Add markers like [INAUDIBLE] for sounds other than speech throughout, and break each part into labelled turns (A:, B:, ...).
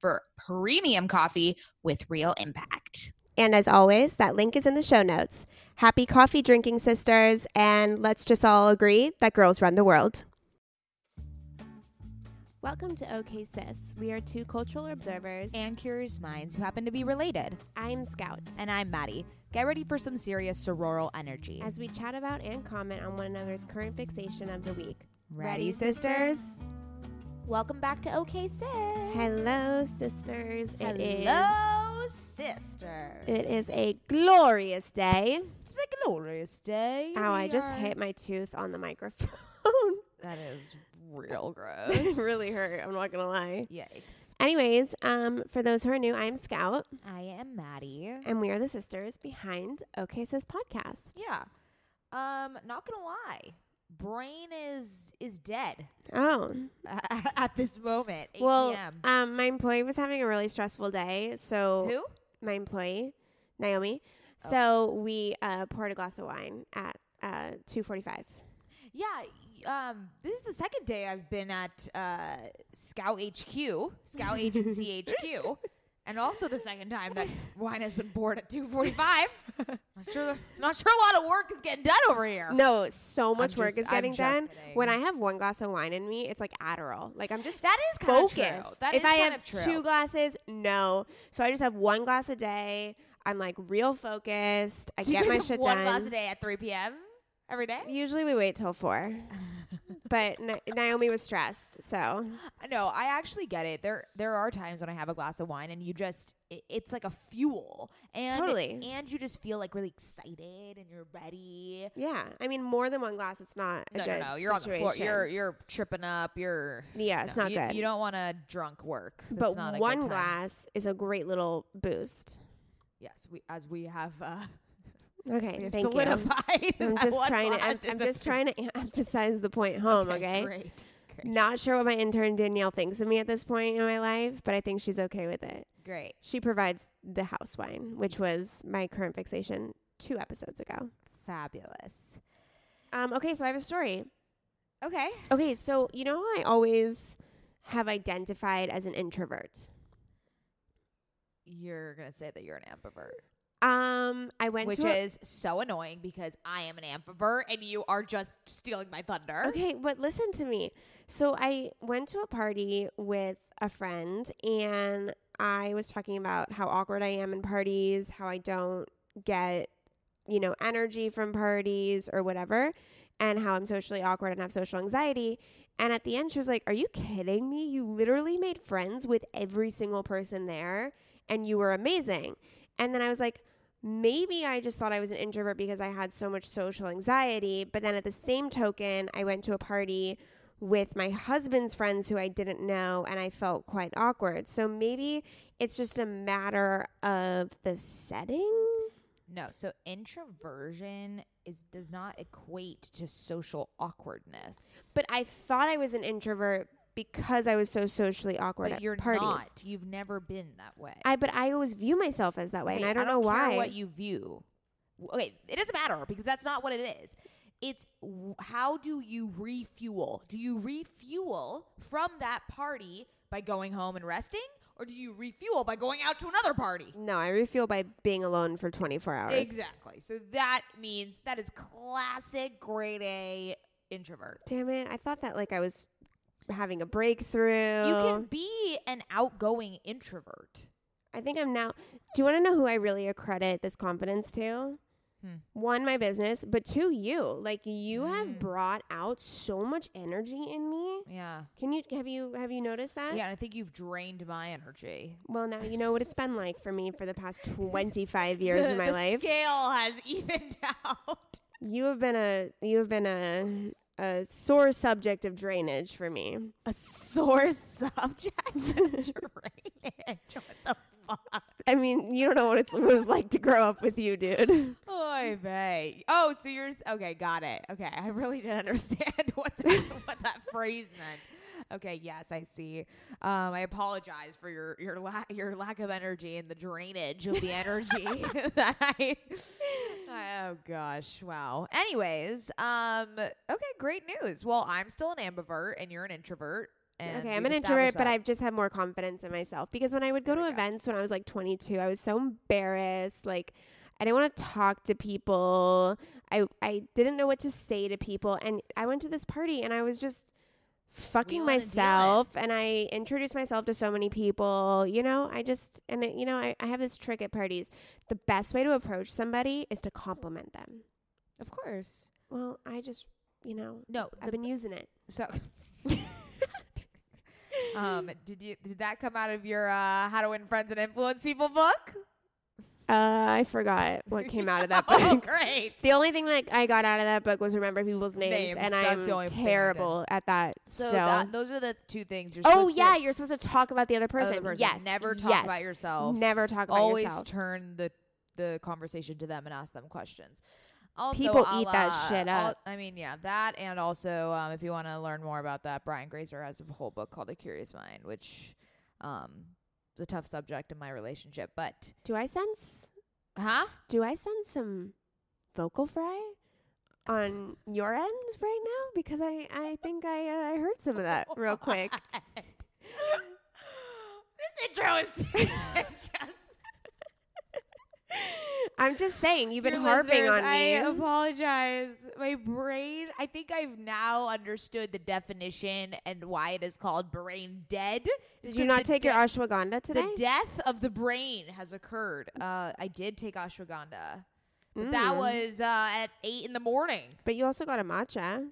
A: for premium coffee with real impact.
B: And as always, that link is in the show notes. Happy coffee drinking, sisters, and let's just all agree that girls run the world. Welcome to OK Sis. We are two cultural observers.
C: and curious minds who happen to be related.
B: I'm Scout.
C: And I'm Maddie. Get ready for some serious sororal energy.
B: As we chat about and comment on one another's current fixation of the week.
C: Ready, sisters? Welcome back to OK Sis.
B: Hello, sisters. It is.
C: Hello, sisters.
B: It is a glorious day.
C: It's a glorious day.
B: Ow, I just hit my tooth on the microphone. [LAUGHS]
C: That is real [LAUGHS] gross.
B: it really hurt. I'm not gonna lie.
C: Yikes.
B: Anyways, um, for those who are new, I'm Scout,
C: I am Maddie.
B: and we are the sisters behind OK Sis podcast.
C: Yeah. Um, not gonna lie. Brain is is dead
B: Oh, [LAUGHS]
C: at this moment.
B: well, um, my employee was having a really stressful day, so
C: Who?
B: my employee, Naomi.
C: Oh.
B: So we uh, poured a glass of wine at uh, 2:45.
C: Yeah, um, this is the second day I've been at uh, Scout HQ, Scout Agency HQ, [LAUGHS] and also the second time that [LAUGHS] wine has been poured at two forty-five. [LAUGHS] not sure, not sure a lot of work is getting done over here.
B: No, so much work is getting done.
C: kidding.
B: When I have one glass of wine in me, it's like Adderall. Like I'm just
C: That is kind of
B: focused.
C: true. That
B: if I have two glasses, no. So I just have one glass a day. I'm like real focused. I
C: So
B: get my
C: have
B: shit
C: one
B: done.
C: glass a day at three p.m. every day.
B: Usually we wait till four. [LAUGHS] but Na- Naomi was stressed, so
C: No, I actually get it. There there are times when I have a glass of wine and you just it, it's like a fuel. And
B: Totally.
C: and you just feel like really excited and you're ready.
B: yeah. I mean, more than one glass, it's not a
C: No,
B: good
C: no, no. You're on the floor. You're you're tripping up. You're
B: yeah, it's
C: no,
B: not
C: you,
B: good.
C: You don't want to drunk work. That's
B: but
C: not a good
B: one
C: time.
B: glass is a great little boost.
C: Yes, we as we have uh,
B: Okay,
C: we have
B: thank you.
C: solidified. [LAUGHS]
B: I'm just trying to. I'm, I'm just trying to emphasize the point [LAUGHS] home. Okay.
C: Great. Great.
B: Not sure what my intern Danielle thinks of me at this point in my life, but I think she's okay with it.
C: Great.
B: She provides the house wine, which was my current fixation two episodes ago.
C: Fabulous.
B: Um, okay, so I have a story.
C: Okay.
B: Okay, so you know I always have identified as an introvert.
C: You're gonna say that you're an ambivert,
B: Um, I went
C: which
B: a-
C: is so annoying because I am an ambivert and you are just stealing my thunder.
B: Okay, but listen to me. So I went to a party with a friend and I was talking about how awkward I am in parties, how I don't get, you know, energy from parties or whatever, and how I'm socially awkward and have social anxiety. And at the end, she was like, Are you kidding me? You literally made friends with every single person there and you were amazing. And then I was like, maybe I just thought I was an introvert because I had so much social anxiety. But then at the same token, I went to a party with my husband's friends who I didn't know and I felt quite awkward. So maybe it's just a matter of the setting.
C: No, so introversion is does not equate to social awkwardness.
B: But I thought I was an introvert because I was so socially awkward
C: But
B: at
C: you're
B: parties.
C: not. You've never been that way.
B: I but I always view myself as that way, and
C: Okay,
B: I don't, know why.
C: what you view. Okay, it doesn't matter because that's not what it is. It's how do you refuel? Do you refuel from that party by going home and resting, or do you refuel by going out to another party?
B: no, I refuel by being alone for 24 hours.
C: Exactly. So that means that is classic grade A introvert.
B: Damn it! I thought that like I was having a breakthrough.
C: You can be an outgoing introvert.
B: I think I'm now. Do you want to know who I really accredit this confidence to?
C: Hmm.
B: One, my business, but two, you. Like you
C: Mm.
B: have brought out so much energy in me.
C: Yeah.
B: Can you have you have you noticed that?
C: Yeah, I think you've drained my energy.
B: Well, now you know what it's been like for me for the past [LAUGHS] 25 years
C: the,
B: in my
C: the
B: life.
C: scale has [LAUGHS] evened out.
B: You have been a you have been a a sore subject of drainage for me.
C: A sore [LAUGHS] subject. Drainage. What the fuck?
B: I mean, you don't know what it was like to grow up with you, dude.
C: Oy vey. Oh, so you're okay. Got it. Okay, I really didn't [LAUGHS] understand what that, what that phrase meant. Okay, yes, I see. Um, I apologize for your your lack your lack of energy and the drainage of the energy [LAUGHS] that I. Oh gosh! Wow. Anyways, um, okay, great news. Well, I'm still an ambivert, and you're an introvert. And
B: Okay, I'm an introvert, but. I've just had more confidence in myself because when I would go
C: There
B: to
C: we go.
B: events when I was like 22, I was so embarrassed. Like, I didn't want to talk to people. I I didn't know what to say to people, and I went to this party and I was just fucking
C: Wheeling and dealing.
B: myself, and I introduce myself to so many people. You know, I just and it, you know I, I have this trick at parties. The best way to approach somebody is to compliment them.
C: of course.
B: Well, I just you know
C: No,
B: I've been using it.
C: So, [LAUGHS] um, did you did that come out of your uh, How to Win Friends and Influence People book?
B: Uh, I forgot what came out of that [LAUGHS]
C: oh,
B: book.
C: great!
B: The only thing that I got out of that book was remember people's names,
C: Names,
B: and I'm
C: I
B: terrible at that.
C: So
B: still.
C: that, those are the two things you're.
B: oh yeah,
C: to,
B: you're supposed to talk about the other person.
C: other person.
B: Yes,
C: never talk
B: yes.
C: about yourself.
B: Never talk about
C: Always
B: yourself.
C: Always turn the the conversation to them and ask them questions. Also,
B: People
C: I'll,
B: eat that
C: uh,
B: shit
C: I'll-
B: up.
C: I mean, yeah, that and also, um, if you want to learn more about that, Brian Grazer has a whole book called A Curious Mind, which um, a tough subject in my relationship. But
B: Do I sense?
C: huh?
B: Do I sense some vocal fry on your end right now? Because I I think I uh, I heard some of that real quick. [LAUGHS]
C: this intro is [LAUGHS] just
B: I'm just saying you've been harping on me.
C: I apologize. My brain, I think I've now understood the definition and why it is called brain dead.
B: Did you not take your ashwagandha today?
C: The death of the brain has occurred. Uh, I did take ashwagandha. But That
B: Mm.
C: was uh, at eight in the morning.
B: But you also got a matcha.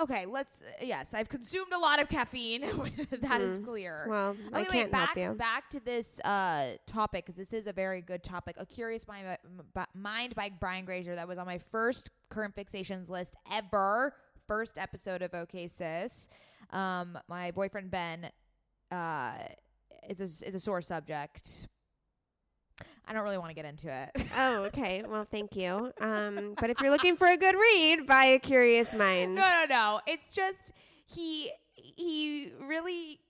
C: Okay, let's. Uh, yes, I've consumed a lot of caffeine. [LAUGHS] That is
B: Mm.
C: clear.
B: Well, I can't
C: wait, back,
B: help you.
C: back to this uh, topic because this is a very good topic. A Curious Mind by, by- Mind by Brian Grazer that was on my first current fixations list ever. First episode of OK Sis. Um, my boyfriend Ben uh, is a, is a sore subject. I don't really want to get into it.
B: Oh, [LAUGHS] okay. Well, thank you. Um, but if you're looking for a good read, buy A Curious Mind. [LAUGHS]
C: no, no, no. It's just he he really.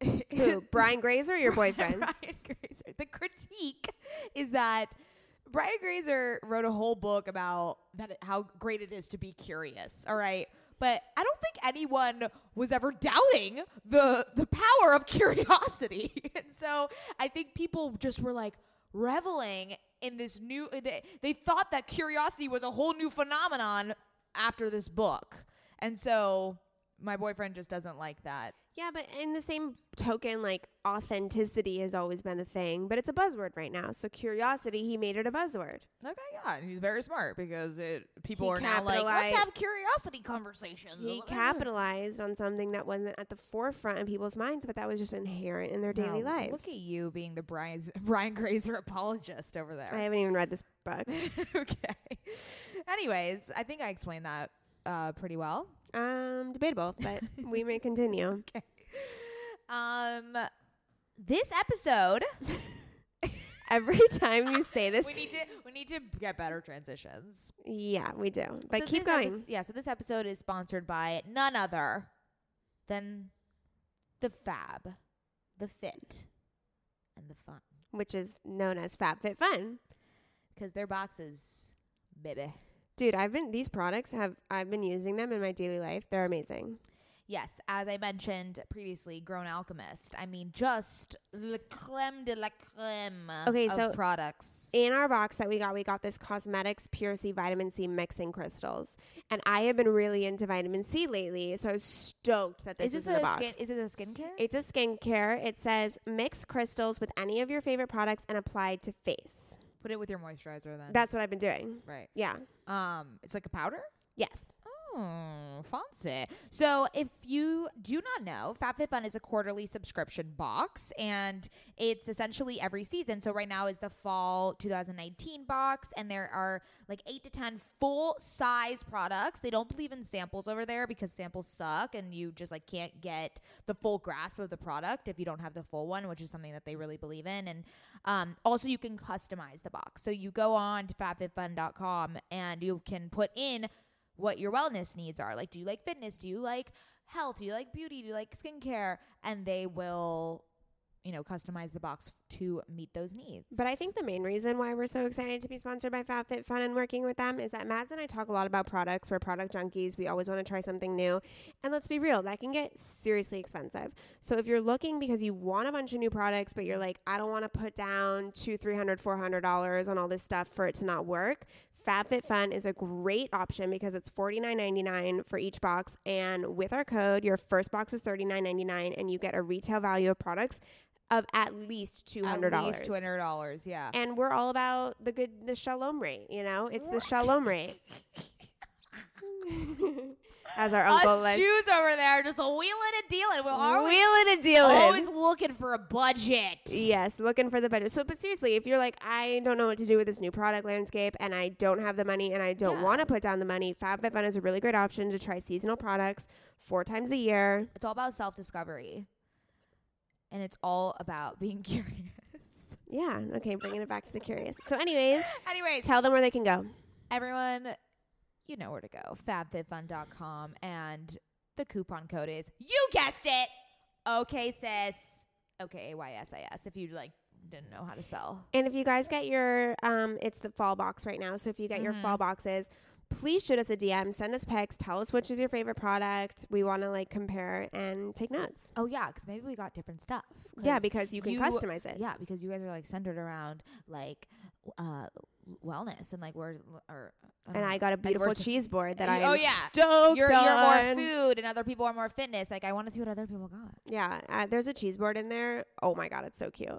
C: [LAUGHS]
B: Who? Brian Grazer, your boyfriend?
C: Brian Grazer. The critique is that Brian Grazer wrote a whole book about that how great it is to be curious. All right. But I don't think anyone was ever doubting the the power of curiosity. and so I think people just were like reveling in this new they, they thought that curiosity was a whole new phenomenon after this book. And so my boyfriend just doesn't like that.
B: Yeah, but in the same token, like authenticity has always been a thing, but it's a buzzword right now. So curiosity, he made it a buzzword.
C: Okay, yeah, and he's very smart because it people
B: He
C: are now like, let's have curiosity conversations.
B: He capitalized on something that wasn't at the forefront of people's minds, but that was just inherent in their daily
C: Wow,
B: lives.
C: Look at you being the Brian [LAUGHS] Brian Grazer apologist over there.
B: I haven't even read this book. [LAUGHS]
C: okay. Anyways, I think I explained that uh, pretty well.
B: Um, debatable, but [LAUGHS] we may continue.
C: Okay. Um, this episode, [LAUGHS]
B: Every time you say this, [LAUGHS]
C: we need to we need to get better transitions.
B: yeah, we do. But
C: So
B: keep going.
C: epis- yeah, so this episode is sponsored by none other than the Fab, the Fit, and the Fun.
B: which is known as FabFitFun.
C: Because their boxes, baby.
B: Dude, I've been these products have I've been using them in my daily life. They're amazing.
C: Yes, as I mentioned previously, Grown Alchemist. I mean, just the creme de la creme
B: Okay,
C: of
B: so
C: products.
B: In our box that we got, we got this Cosmedix Pure C Vitamin C mixing crystals. And I have been really into vitamin C lately, so I was stoked that this
C: is this
B: in the
C: a
B: box.
C: skin? Is it a skincare?
B: it's a skincare. It says mix crystals with any of your favorite products and apply to face.
C: Put it with your moisturizer then.
B: That's what I've been doing.
C: right.
B: Yeah.
C: Um, it's like a powder.
B: Yes.
C: Oh, fancy. So, if you do not know, FabFitFun is a quarterly subscription box, and it's essentially every season. So, right now is the fall 2019 box, and there are like eight to 10 full size products. They don't believe in samples over there because samples suck, and you just like can't get the full grasp of the product if you don't have the full one, which is something that they really believe in. And um, also, you can customize the box. So, you go on to fabfitfun.com and you can put in what your wellness needs are. Like, do you like fitness? Do you like health? Do you like beauty? Do you like skincare? And they will, you know, customize the box to meet those needs.
B: But I think the main reason why we're so excited to be sponsored by FabFitFun and working with them is that Mads and I talk a lot about products. We're product junkies. We always want to try something new. And let's be real, that can get seriously expensive. So if you're looking because you want a bunch of new products, but you're like, I don't want to put down two, three hundred, four hundred dollars on all this stuff for it to not work. FabFitFun is a great option because it's $49.99 for each box. And with our code, your first box is $39.99 and you get a retail value of products of at least $200.
C: At least two hundred dollars. Yeah.
B: And we're all about the good, the shalom rate. You know, it's the shalom rate. [LAUGHS] [LAUGHS] As our uncle
C: Us Jews over there just wheeling and dealing. We're always,
B: wheeling and dealing.
C: always looking for a budget.
B: Yes, looking for the budget. So, but seriously, if you're like, I don't know what to do with this new product landscape, and I don't have the money, and I don't
C: Yeah.
B: want to put down the money, FabFitFun is a really great option to try seasonal products four times a year.
C: It's all about self discovery, and it's all about being [LAUGHS] curious.
B: Yeah. Okay, bringing it back to the curious. So, anyways, [LAUGHS]
C: Anyways,
B: tell them where they can go.
C: everyone, you know where to go. FabFitFun.com, and the coupon code is you guessed it. Okay, sis. Okay, A Y S I S. If you like didn't know how to spell.
B: And if you guys get your, um, it's the fall box right now. So if you get your
C: Mhm.
B: fall boxes, please shoot us a DM, send us pics, tell us which is your favorite product. We want to like compare and take notes.
C: Oh yeah, because maybe we got different stuff.
B: Yeah, because you can
C: you-
B: customize it.
C: Yeah, because you guys are like centered around like uh wellness and like we're or
B: And I got a beautiful cheese board that I
C: oh, yeah.
B: stoked
C: you're, you're more food and other people are more fitness. Like I want to see what other people got.
B: Yeah, uh, there's a cheese board in there. Oh my god, it's so cute.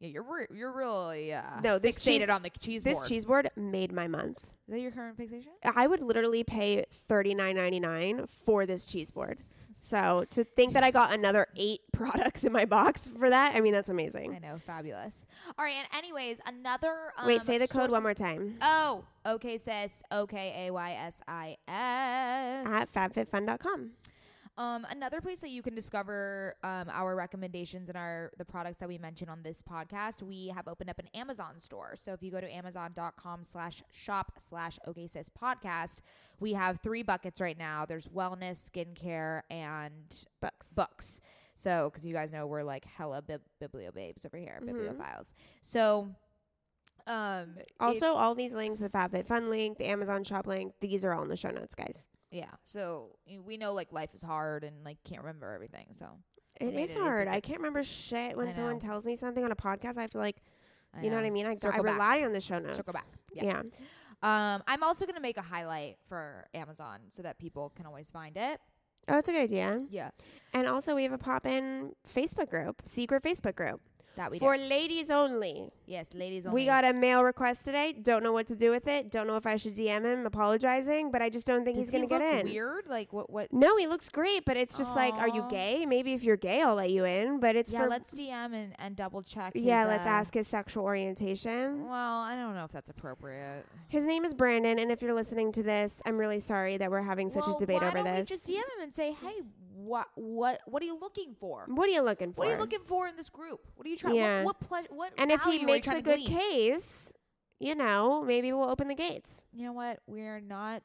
C: Yeah, you're re- you're really uh,
B: No, this
C: fixated
B: cheese-
C: on the cheese board
B: This
C: board.
B: cheese board made my month.
C: Is that your current fixation?
B: I would literally pay thirty nine ninety nine for this cheese board. So to think that I got another eight [LAUGHS] products in my box for that, I mean that's amazing.
C: I know, fabulous. All right, and anyways, another um,
B: Wait, say the code one more time.
C: Oh, okay, sis. O K A Y S I S.
B: At fabfitfun.com.
C: Um, another place that you can discover um, our recommendations and our the products that we mentioned on this podcast, we have opened up an Amazon store. So if you go to amazon.com slash shop slash OKSIS podcast, we have three buckets right now. There's wellness, skincare, and books. Books. So because you guys know we're like hella bib- biblio babes over here,
B: Mhm.
C: bibliophiles. So um
B: Also, all these links, the FabFitFun link, the Amazon shop link, these are all in the show notes, guys.
C: Yeah. So we know like life is hard and like can't remember everything. So
B: it is
C: it
B: hard. I can't remember shit when someone tells me something on a podcast. I have to like, you know, what I mean? I, I
C: Circle back.
B: rely on the show notes.
C: Circle back.
B: Yeah.
C: Um, I'm also gonna make a highlight for Amazon so that people can always find it.
B: Oh, that's a good idea.
C: Yeah,
B: And also, we have a pop in Facebook group, secret Facebook group
C: that we
B: for
C: do.
B: ladies only.
C: Yes, ladies only.
B: We got a mail request today. Don't know what to do with it. Don't know if I should DM him apologizing, but I just don't think
C: Does
B: he's going to
C: he
B: get in.
C: Weird. Like what? What?
B: No, he looks great, but it's just like, are you gay? Maybe if you're gay, I'll let you in. But it's
C: yeah,
B: for
C: let's DM and, and double check.
B: yeah.
C: his,
B: let's
C: uh,
B: ask his sexual orientation.
C: Well, I don't know if that's appropriate.
B: His name is Brandon, and if you're listening to this, I'm really sorry that we're having such
C: well,
B: a debate over this.
C: Just DM him and say, hey, what, what, what are you looking for?
B: what are you looking for?
C: What are you looking for in this group? What are you trying?
B: Yeah.
C: What, what, what
B: and if he makes a good case, you know, maybe we'll open the gates.
C: you know what? We're not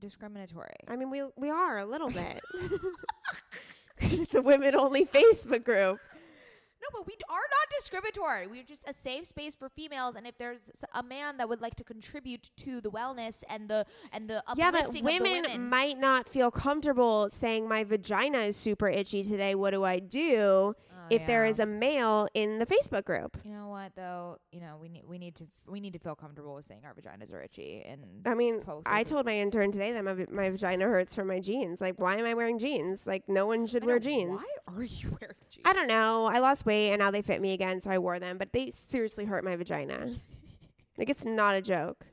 C: discriminatory.
B: I mean, we we are a little [LAUGHS] bit [LAUGHS] because it's a women only Facebook group.
C: No, but we are not discriminatory. We're just a safe space for females. And if there's a man that would like to contribute to the wellness and the and the
B: Yeah, but women,
C: of the women,
B: might not feel comfortable saying my vagina is super itchy today. What do I do
C: Oh,
B: if there
C: yeah.
B: is a male in the Facebook group?
C: You know what though? You know we need we need to we need to feel comfortable with saying our vaginas are itchy and
B: I mean, I told my intern today that my, my vagina hurts from my jeans. Like, why am I wearing jeans? Like, no one should
C: I
B: wear jeans.
C: Why are you [LAUGHS] wearing jeans?
B: I don't know. I lost weight and now they fit me again, so I wore them. But they seriously hurt my vagina. [LAUGHS] like, it's not a joke.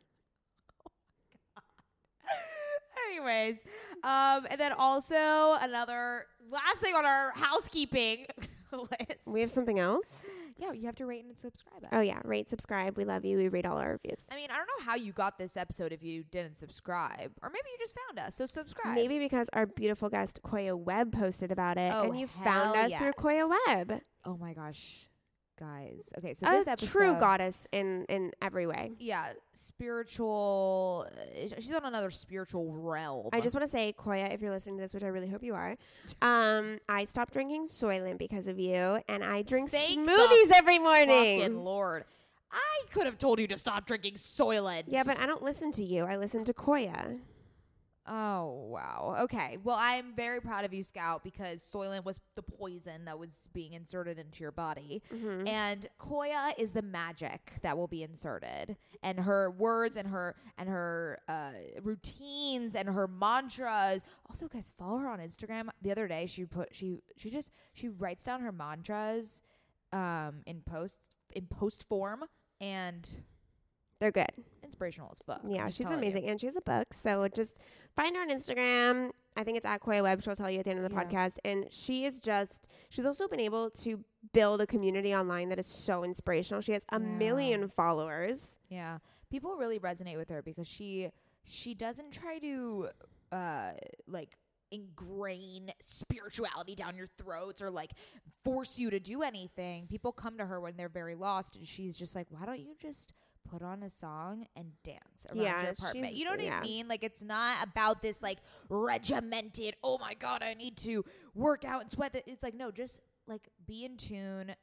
B: [LAUGHS]
C: Anyways, um, and then also another last thing on our housekeeping [LAUGHS] list.
B: We have something else.
C: yeah, you have to rate and subscribe. Oh, us.
B: Oh yeah, rate, subscribe. We love you. We read all our reviews.
C: I mean, I don't know how you got this episode if you didn't subscribe, or maybe you just found us. So subscribe.
B: Maybe because our beautiful guest Koya Webb posted about it,
C: Oh,
B: and you found us through Koya Webb,
C: Oh my gosh, guys. Okay, so
B: a
C: this episode.
B: true goddess in in every way.
C: Yeah, spiritual. uh, She's on another spiritual realm.
B: I just want to say, Koya, if you're listening to this, which I really hope you are, [LAUGHS] um, I stopped drinking Soylent because of you, and I drink
C: Thank
B: smoothies every morning.
C: lord. I could have told you to stop drinking Soylent.
B: Yeah, but I don't listen to you. I listen to Koya.
C: Oh wow. Okay. Well, I'm very proud of you, Scout, because Soylent was the poison that was being inserted into your body,
B: Mhm.
C: and Koya is the magic that will be inserted, and her words and her and her uh, routines and her mantras. Also, guys, follow her on Instagram. The other day, she put she she just she writes down her mantras um, in post in post form and
B: They're good.
C: inspirational as fuck.
B: Yeah, she's
C: telling you.
B: amazing, and she has a book. So just find her on Instagram. I think it's at Koya Webb. She'll tell you at the end of the
C: Yeah.
B: podcast. And she is just. She's also been able to build a community online that is so inspirational. She has a
C: Yeah.
B: million followers.
C: Yeah. People really resonate with her because she she doesn't try to uh like ingrain spirituality down your throats or like force you to do anything. People come to her when they're very lost and she's just like, "Why don't you just put on a song and dance around
B: Yeah,
C: your apartment?" You know what
B: yeah.
C: I mean? Like it's not about this like regimented, "Oh my god, I need to work out and sweat." It's like, no, just like be in tune,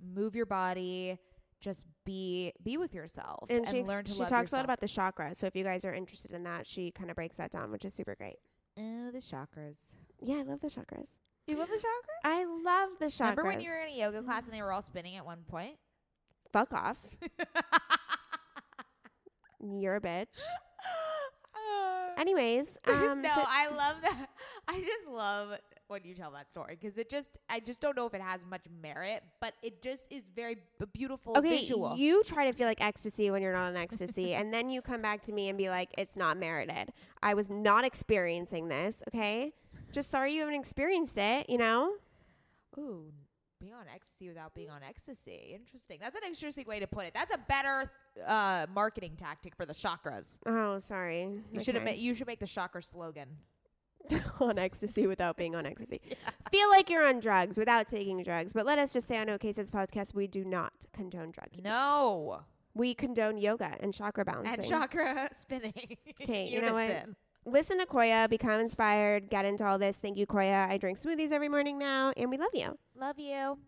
C: move your body, just be be with yourself
B: And,
C: and,
B: she,
C: learn to
B: she
C: love
B: talks a lot about the chakras. So if you guys are interested in that, she kind of breaks that down, which is super great.
C: oh the chakras.
B: Yeah, I love the chakras.
C: You love the chakras?
B: I love the chakras.
C: Remember when you were in a yoga class and they were all spinning at one point?
B: Fuck off. [LAUGHS] You're a bitch. [LAUGHS] Anyways, [LAUGHS] um,
C: no,
B: so-
C: I love that. [LAUGHS] I just love when you tell that story because it just, I just don't know if it has much merit, but it just is very b- beautiful
B: okay,
C: visual.
B: you try to feel like ecstasy when you're not on ecstasy, and then you come back to me and be like, "It's not merited. I was not experiencing this." Okay, just sorry you haven't experienced it. You know.
C: Ooh, being on ecstasy without being on ecstasy. Interesting. That's an interesting way to put it. That's a better uh, marketing tactic for the chakras.
B: Oh, sorry.
C: You should have.
B: Okay.
C: You should make the chakra slogan. [LAUGHS]
B: on ecstasy without being on ecstasy. [LAUGHS] Feel like you're on drugs without taking drugs. But let us just say on OK Sis podcast, we do not condone drug use.
C: No.
B: We condone yoga and chakra balancing.
C: And chakra [LAUGHS] spinning.
B: Okay, you know what? Listen to Koya, become inspired, get into all this. Thank you, Koya. I drink smoothies every morning now, and we love you.
C: Love you.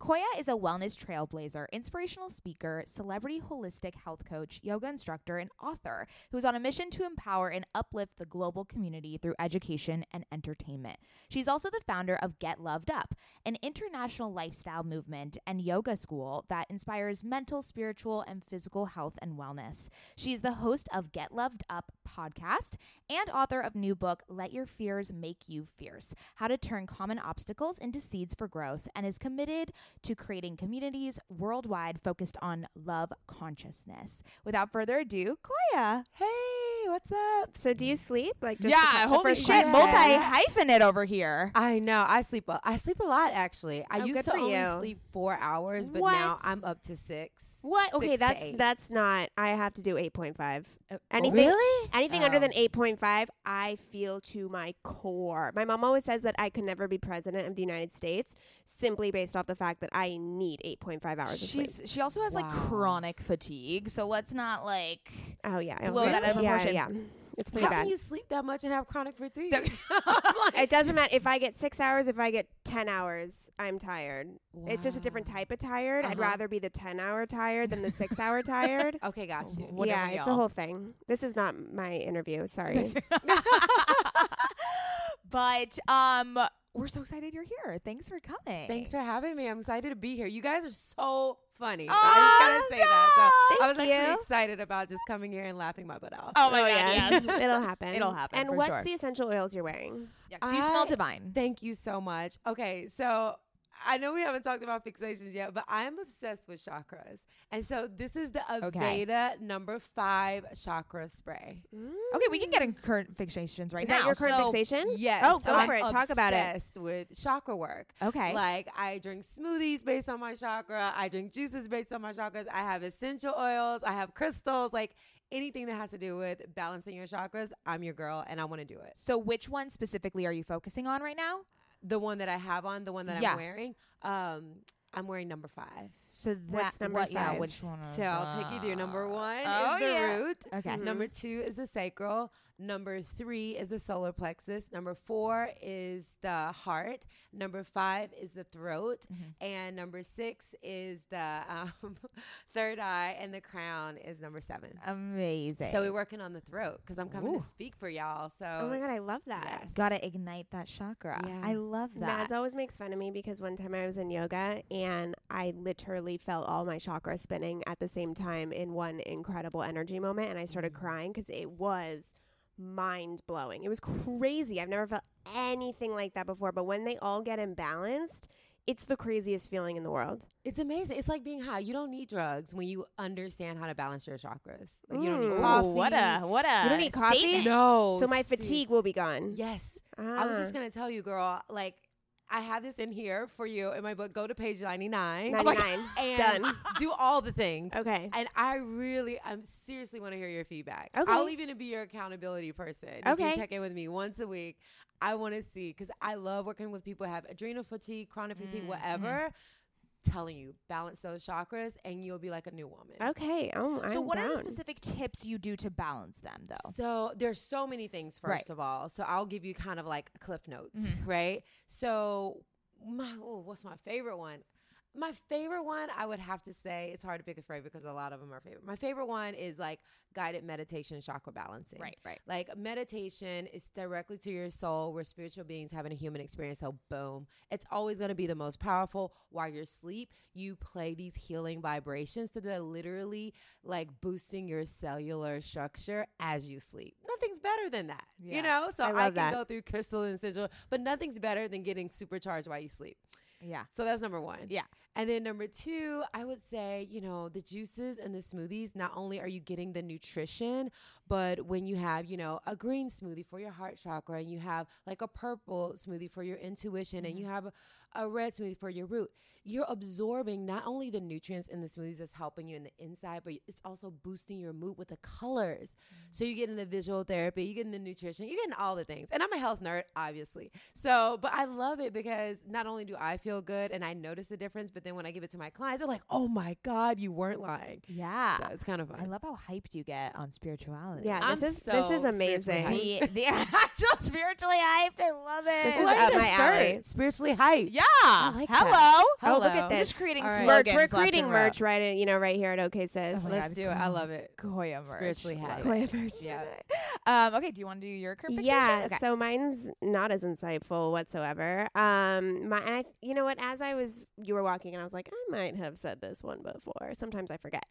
C: Koya is a wellness trailblazer, inspirational speaker, celebrity holistic health coach, yoga instructor, and author who is on a mission to empower and uplift the global community through education and entertainment. She's also the founder of Get Loved Up, an international lifestyle movement and yoga school that inspires mental, spiritual, and physical health and wellness. She's the host of Get Loved Up podcast and author of new book Let Your Fears Make You Fierce: How to Turn Common Obstacles into Seeds for Growth and is committed to creating communities worldwide focused on love consciousness. Without further ado, Koya.
D: Hey, what's up?
B: So, do you sleep? Like, just
C: yeah, holy
B: first
C: shit,
B: question.
C: multi hyphenate over here.
D: I know. I sleep. A, I sleep a lot actually. I
B: Oh,
D: used to only
B: you.
D: sleep four hours, but now I'm up to six.
B: What? Okay,
D: Six
B: that's
D: eight.
B: that's not. I have to do eight point five.
D: Uh,
B: Anything-
D: Really?
B: Anything under
D: Oh.
B: than eight point five, I feel to my core. My mom always says that I could never be president of the United States simply based off the fact that I need eight point five hours of sleep.
C: She's she also has like chronic fatigue, so let's not like
B: Oh yeah, I
C: blow that out of
B: yeah, yeah. It's pretty
D: How
B: bad.
D: can you sleep that much and have chronic fatigue? [LAUGHS] [LAUGHS]
B: it doesn't matter if I get six hours, if I get 10 hours, I'm tired. It's just a different type of tired. I'd
D: Uh-huh.
B: rather be the 10 hour tired than the six hour [LAUGHS] tired.
D: Okay, got you.
C: Whatever,
B: yeah, it's a
C: y'all.
B: whole thing. This is not my interview. Sorry.
C: but um, we're so excited you're here. Thanks for coming.
D: Thanks for having me. I'm excited to be here. You guys are so funny.
C: Oh,
D: I just gotta say that. So I was
B: Thank
D: actually
B: you.
D: excited about just coming here and laughing my butt off.
C: Oh my
B: Oh,
C: god,
B: yeah.
C: yes. [LAUGHS]
B: It'll happen.
C: It'll happen,
B: And
C: for
B: what's
C: sure.
B: the essential oils you're wearing?
C: Yeah, 'cause you smell divine.
D: Thank you so much. Okay, so I know we haven't talked about fixations yet, but I'm obsessed with chakras. And so this is the
C: Okay.
D: Number five chakra spray.
C: Okay, we can get in current fixations right
B: Is
C: now.
B: that your current
C: So-
B: fixation?
D: Yes.
B: Oh, go
D: I'm
B: for it. Talk about it.
D: obsessed with chakra work.
C: Okay.
D: Like I drink smoothies based on my chakra. I drink juices based on my chakras. I have essential oils. I have crystals. Like anything that has to do with balancing your chakras, I'm your girl, and I want to do it.
C: So which one specifically are you focusing on right now?
D: The one that I have on, the one that
C: Yeah.
D: I'm wearing, um, I'm wearing number five.
C: So
B: that's number
C: what, Yeah,
B: five?
C: which one?
D: So I'll take you through. Number one
C: oh,
D: is the
C: yeah.
D: root.
C: Okay.
B: Mhm.
D: Number two is the sacral. Number three is the solar plexus. Number four is the heart. Number five is the throat.
C: Mhm.
D: And number six is the um, [LAUGHS] third eye. And the crown is number seven.
C: Amazing.
D: So we're working on the throat because I'm coming
C: Ooh.
D: to speak for y'all. So
B: Oh my God, I love that.
D: yes.
C: gotta ignite that chakra.
D: Yeah.
C: I love that.
B: Mads always makes fun of me because one time I was in yoga and I literally felt all my chakras spinning at the same time in one incredible energy moment. And I started
C: Mm.
B: crying because it was mind blowing. It was crazy. I've never felt anything like that before. But when they all get imbalanced, it's the craziest feeling in the world.
D: It's amazing. It's like being high. You don't need drugs when you understand how to balance your chakras. Like you don't need
B: Mm. Ooh,
D: coffee.
C: what a what a
B: You don't need coffee?
C: statement.
D: no.
B: so my fatigue will be gone.
D: Yes. I was just
B: Ah.
D: gonna tell you, girl. Like I have this in here for you in my book. Go to page ninety nine.
B: 99.
D: and
B: Done.
D: do all the things.
B: Okay.
D: And I really, I'm seriously want to hear your feedback.
B: Okay.
D: I'll even be your accountability person. You
B: Okay.
D: can check in with me once a week. I want to see because I love working with people who have adrenal fatigue, chronic fatigue,
C: Mm,
D: whatever. Telling you, balance those chakras, and you'll be like a new woman.
B: Okay. Oh, I'm
C: So what are the specific tips you do to balance them though?
D: So there's so many things. First
C: Right.
D: of all, so I'll give you kind of like cliff notes,
C: Mhm.
D: right? So my oh, what's my favorite one? My favorite one, I would have to say, it's hard to pick a favorite because a lot of them are favorite. My favorite one is like guided meditation, chakra balancing.
C: right. Right.
D: Like meditation is directly to your soul. We're spiritual beings having a human experience. So boom, it's always going to be the most powerful. While you're asleep, you play these healing vibrations that are literally like boosting your cellular structure as you sleep. Nothing's better than that,
C: Yeah.
D: you know. So
B: I
D: I, can
B: that.
D: go through crystal and sigil, but nothing's better than getting supercharged while you sleep.
C: Yeah.
D: So that's number one.
C: Yeah.
D: And then number two, I would say, you know, the juices and the smoothies, not only are you getting the nutrition, but when you have, you know, a green smoothie for your heart chakra and you have like a purple smoothie for your intuition and you mm-hmm. have a, a red smoothie for your root, you're absorbing not only the nutrients in the smoothies that's helping you in the inside, but it's also boosting your mood with the colors. Mm-hmm. So you're getting the visual therapy, you're getting the nutrition, you're getting all the things. And I'm a health nerd, obviously. So, but I love it because not only do I feel good and I notice the difference, but then when I give it to my clients, they're like, oh my God, you weren't lying.
C: Yeah.
D: So it's kind of fun.
C: I love how hyped you get on spirituality.
B: Yeah,
D: I'm
B: this is
D: so
B: this is amazing.
D: hyped.
C: The, the actual spiritually hyped. I love it.
B: This is
D: Why
B: up
D: not
B: my
D: start
B: alley.
D: Spiritually hyped.
C: yeah.
D: like
C: Hello.
D: that.
B: Oh, look
D: Hello.
B: at this.
C: Just creating
D: All right.
B: Merch. We're creating
C: and
B: merch
C: right.
B: right, in, you know, right here at OK Sis.
C: Oh
D: Let's
C: God,
D: do it. I love it.
C: Koya merch.
D: Spiritually hyped.
C: it.
B: Koya merch.
D: Yeah.
C: Um, okay, do you want to do your current fixation?
B: Yeah,
C: Okay.
B: so mine's not as insightful whatsoever. Um, my, and I, you know what? As I was, you were walking, and I was like, I might have said this one before. Sometimes I forget.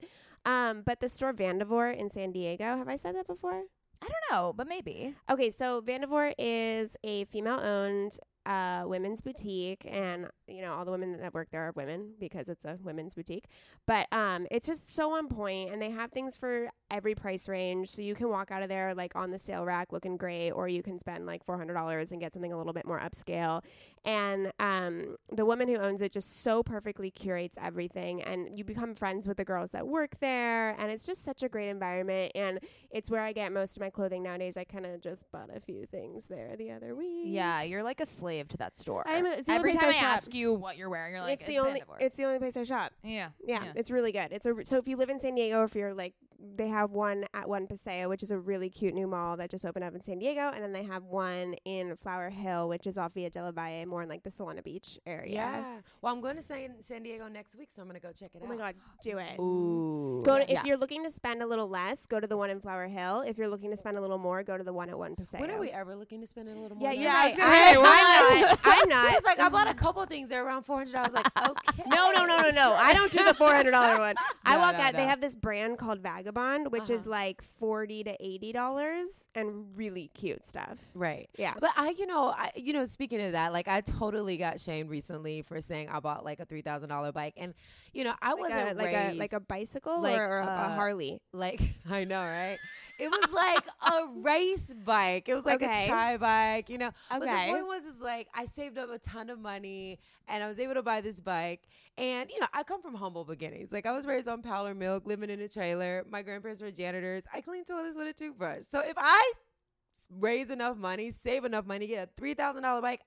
B: Um, but the store Vandivore in San Diego. Have I said that before?
C: I don't know, but maybe.
B: Okay, so Vandivore is a female-owned uh, women's boutique, and you know all the women that work there are women because it's a women's boutique. But um, it's just so on point, and they have things for every price range. So you can walk out of there like on the sale rack looking great, or you can spend like four hundred dollars and get something a little bit more upscale. And um, the woman who owns it just so perfectly curates everything, and you become friends with the girls that work there, and it's just such a great environment. And it's where I get most of my clothing nowadays. I kind of just bought a few things there the other week.
C: Yeah, you're like a slave to that store.
B: I'm a-
C: Every time I
B: I shop.
C: ask you what you're wearing, you're like,
B: it's the only it's the only place I shop.
C: yeah,
B: Yeah, it's really good. It's a so if you live in San Diego, if you're like they have one at One Paseo, which is a really cute new mall that just opened up in San Diego, and then they have one in Flower Hill, which is off Via de la Valle, more in like the Solana Beach area.
D: Yeah. Well, I'm going to San, San Diego next week, so I'm going to go check it
B: Oh
D: out.
B: Oh my god, do it.
C: Ooh. Mm.
B: Go to, if
D: Yeah.
B: you're looking to spend a little less, go to the one in Flower Hill. If you're looking to spend a little more, go to the one at One Paseo.
D: When are we ever looking to spend a little
B: Yeah,
D: more?
B: you're
C: Yeah, I was
B: right.
C: gonna
B: I-
C: say, why
B: I'm not. I'm [LAUGHS] not.
D: It's like I bought a couple of things. They're around four hundred dollars. Like okay. [LAUGHS]
B: No, no, no, no, no. I don't do the [LAUGHS] four hundred dollar one. I
D: No,
B: walk
D: no,
B: out. They have this brand called Vagabond, which is
D: Uh-huh.
B: like forty to eighty dollars, and really cute stuff.
D: Right.
B: Yeah.
D: But I, you know, I, you know, speaking of that, like I totally got shamed recently for saying I bought like a three thousand dollar bike, and you know, I
B: Like
D: wasn't
B: a, like a like a bicycle
D: like,
B: or, or a, a
D: uh,
B: Harley.
D: like [LAUGHS] I know, right? It was like a [LAUGHS] race bike. It was like
B: Okay.
D: a tri bike, you know. But the
C: Okay.
D: point was, is like I saved up a ton of money and I was able to buy this bike. And you know, I come from humble beginnings. Like I was raised on powder milk, living in a trailer. My grandparents were janitors. I clean toilets with a toothbrush. So if I raise enough money, save enough money, get a three thousand dollar bike,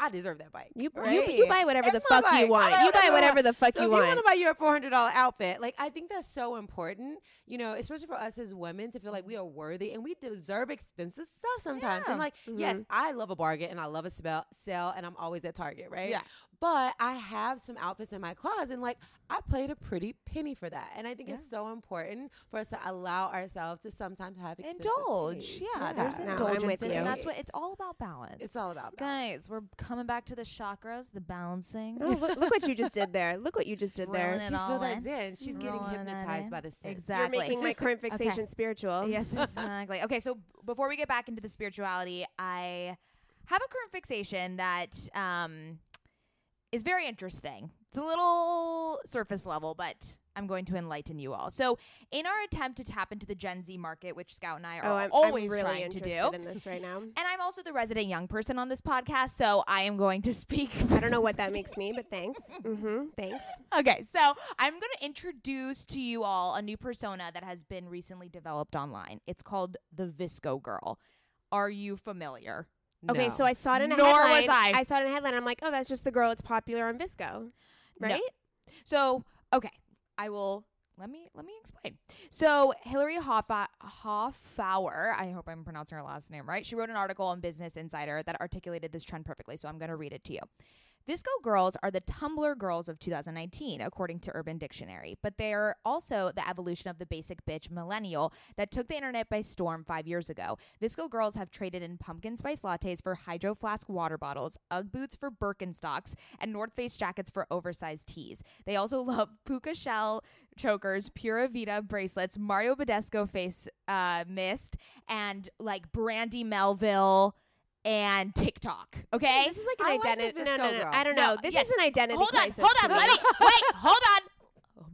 D: I deserve that bike.
B: You,
D: right?
B: you you buy whatever
D: It's
B: the fuck you
D: bike. I
B: want.
D: buy
B: You buy
D: whatever
B: the fuck
D: so
B: you
D: you want
B: want.
D: to buy your four hundred dollar outfit, like I think that's so important, you know, especially for us as women to feel like we are worthy and we deserve expensive stuff sometimes. And
C: Yeah.
D: like, yes,
B: Mhm.
D: I love a bargain and I love a spell, sale, and I'm always at Target, right?
C: Yeah.
D: But I have some outfits in my closet, and like I played a pretty penny for that, and I think it's so important for us to allow ourselves to sometimes have expensive
C: Indulge.
D: tastes.
C: Yeah, there's
B: No,
C: indulgences, and that's what it's all about balance.
D: It's all about balance.
C: Guys, we're coming back to the chakras, the balancing.
B: Oh, look, look what you just did there. Look what you just did there.
C: Rolling
D: She
C: it
D: feels
C: all
D: that
C: in.
D: zen. She's getting
C: Rolling it
D: hypnotized by the scent.
B: You're making my current [LAUGHS] fixation spiritual.
C: yes, exactly. Okay, so before we get back into the spirituality, I have a current fixation that um, is very interesting. It's a little surface level, but I'm going to enlighten you all. So, in our attempt to tap into the Gen Z market, which Scout and I are
B: Oh, I'm,
C: always
B: I'm really
C: trying to do,
B: in this right now. [LAUGHS]
C: and I'm also the resident young person on this podcast, so I am going to speak. [LAUGHS]
B: I don't know what that [LAUGHS] makes me, but thanks. Mm-hmm. Thanks.
C: Okay, so I'm going to introduce to you all a new persona that has been recently developed online. It's called the VSCO Girl. Are you familiar?
B: Okay,
D: No.
B: so I saw it in a
C: Nor was
B: headline.
C: I.
B: saw it in a headline. I'm like, oh, that's just the girl. It's popular on VSCO,
C: No.
B: right?
C: So, okay, I will let me let me explain. So, Hillary Hoffa- Hoffower, I hope I'm pronouncing her last name right. She wrote an article on Business Insider that articulated this trend perfectly, so I'm going to read it to you. VSCO girls are the Tumblr girls of 2019, according to Urban Dictionary, but they are also the evolution of the basic bitch millennial that took the internet by storm five years ago. VSCO girls have traded in pumpkin spice lattes for hydro flask water bottles, Ugg boots for Birkenstocks, and North Face jackets for oversized tees. They also [LAUGHS] love puka shell chokers, Pura Vida bracelets, Mario Badescu face uh, mist, and like Brandy Melville and TikTok. Okay,
B: This is like an
D: I like the
B: identity. no, no,
D: VSCO
B: no. I don't
C: No,
B: know. This
C: yes.
B: is an identity
C: hold on,
B: crisis.
C: hold on. Let me wait. Hold on.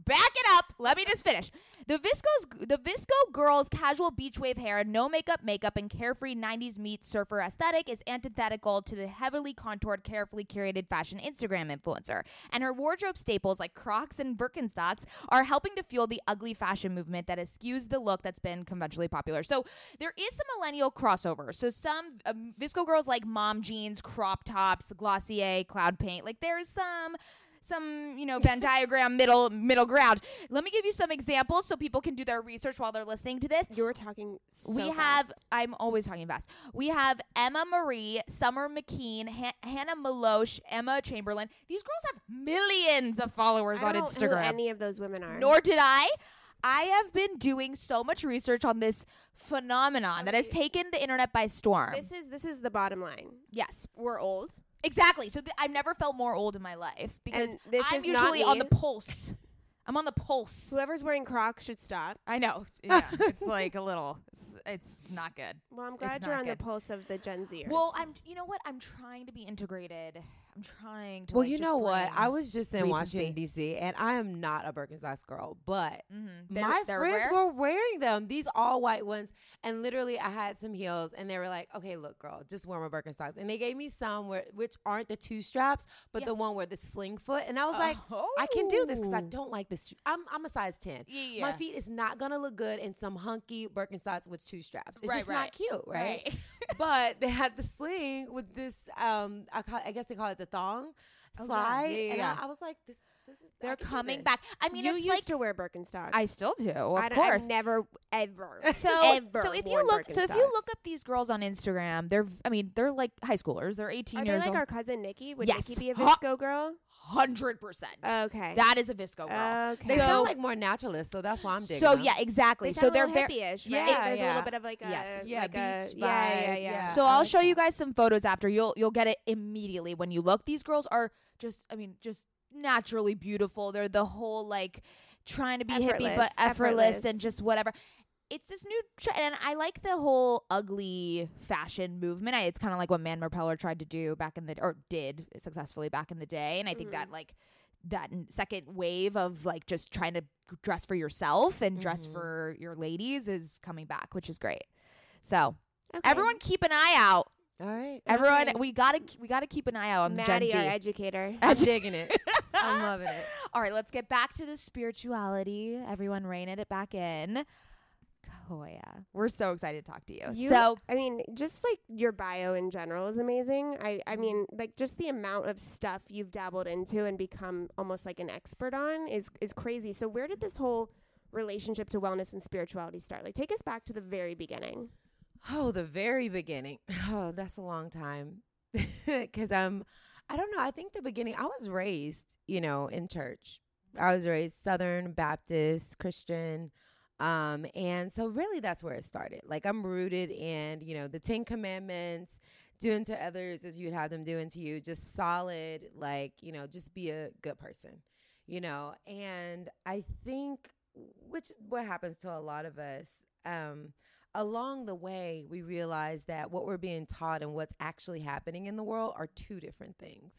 C: Back it up. Let me just finish. The VSCO's the VSCO girls' casual beach wave hair, no makeup, makeup, and carefree '90s meet surfer aesthetic is antithetical to the heavily contoured, carefully curated fashion Instagram influencer. And her wardrobe staples like Crocs and Birkenstocks are helping to fuel the ugly fashion movement that eschews the look that's been conventionally popular. So there is some millennial crossover. So some um, VSCO girls like mom jeans, crop tops, the Glossier, cloud paint. Like there's some some you know Venn diagram middle middle ground. Let me give you some examples so people can do their research while they're listening to this.
B: You were talking. So
C: we
B: fast.
C: have I'm always talking fast. We have Emma Marie, Summer McKean, Han- Hannah Meloche, Emma Chamberlain. These girls have millions of followers
B: I
C: on
B: don't know who
C: Instagram.
B: any of those women are.
C: Nor did I. I have been doing so much research on this phenomenon that has taken the internet by storm.
B: This is this is the bottom line.
C: yes,
B: We're old.
C: Exactly. So th- I've never felt more old in my life because
B: And this
C: I'm
B: is not
C: usually on
B: me.
C: the pulse. I'm on the pulse.
B: Whoever's wearing Crocs should stop.
C: I know. [LAUGHS] Yeah, it's like a little. It's, it's not good.
B: Well, I'm glad you're
C: not
B: on
C: good.
B: the pulse of the Gen Zers.
C: Well, I'm. You know what? I'm trying to be integrated. I'm trying to.
D: Well,
C: like,
D: you know what? I was just in
C: recency.
D: Washington D.C. and I am not a Birkenstocks girl, but
C: Mhm. They're-
D: my
C: they're
D: friends
C: where?
D: were wearing them. These all white ones, and literally, I had some heels, and they were like, "Okay, look, girl, just wear my Birkenstocks." And they gave me some where, which aren't the two straps, but
C: Yeah.
D: the one where the sling foot. And I was like, I can do this because I
C: Oh.
D: don't like this. I'm I'm a size ten.
C: Yeah, yeah.
D: My feet is not gonna look good in some hunky Birkenstocks with two straps. It's
C: Right,
D: just
C: right.
D: not cute, right?
C: Right. [LAUGHS] [LAUGHS]
D: but they had the sling with this. Um, I, call, I guess they call it the thong
C: Oh,
D: slide,
C: Yeah, yeah,
D: and
C: yeah.
D: I, I was like, This is,
C: They're coming back. I mean,
B: you
C: it's
B: used
C: like
B: to wear Birkenstocks.
C: I still do, of
B: I,
C: course.
B: I've never ever.
C: so [LAUGHS]
B: ever
C: so if you look so if you look up these girls on Instagram, they're I mean they're like high schoolers. They're 18
B: Are they like
C: old.
B: our cousin Nikki? Would
C: Yes.
B: Nikki be a
C: Huh.
B: VSCO girl?
C: Hundred percent.
B: Okay.
C: That is a VSCO girl.
B: okay.
D: They
C: So-
D: sound like more naturalist, so that's why I'm digging.
C: so
D: them.
C: yeah, exactly.
B: They
C: so they're
B: a little
C: very.
B: hippie-ish, right?
D: Yeah,
B: There's a
D: yeah.
B: little bit of like a
C: Yes.
D: Yeah,
B: like a,
D: beach
B: yeah, yeah, yeah,
D: yeah.
C: So
D: I
C: I'll show you guys some photos after. You'll you'll get it immediately when you look. These girls are just I mean just naturally beautiful. They're the whole like trying to be hippie but effortless,
B: effortless.
C: and just whatever. It's this new trend, and I like the whole ugly fashion movement. I, it's kind of like what Man Repeller tried to do back in the or did successfully back in the day, and I think that like that second wave of like just trying to dress for yourself and dress
D: Mhm.
C: for your ladies is coming back, which is great. So
B: Okay.
C: everyone keep an eye out.
D: All right.
C: Everyone,
B: Okay.
C: we gotta we gotta keep an eye out on
B: Maddie,
C: Gen
B: our
C: Z.
B: educator. [LAUGHS]
D: I'm digging it. [LAUGHS] I'm loving it. [LAUGHS]
C: All right, let's get back to the spirituality. Everyone, rein it back in. Koya, we're so excited to talk to you.
B: You-
C: so
B: I mean, just like your bio in general is amazing. I, I mean, like just the amount of stuff you've dabbled into and become almost like an expert on is is crazy. So where did this whole relationship to wellness and spirituality start? Like take us back to the very beginning.
D: Oh, the very beginning. [LAUGHS] Oh, that's a long time. [LAUGHS] Cuz I'm I don't know, I think the beginning I was raised, you know, in church. I was raised Southern Baptist Christian. Um and so really that's where it started. Like I'm rooted in, you know, the 10 commandments, doing to others as you'd have them doing to you, just solid like, you know, just be a good person. You know, and I think which is what happens to a lot of us um along the way, we realize that what we're being taught and what's actually happening in the world are two different things.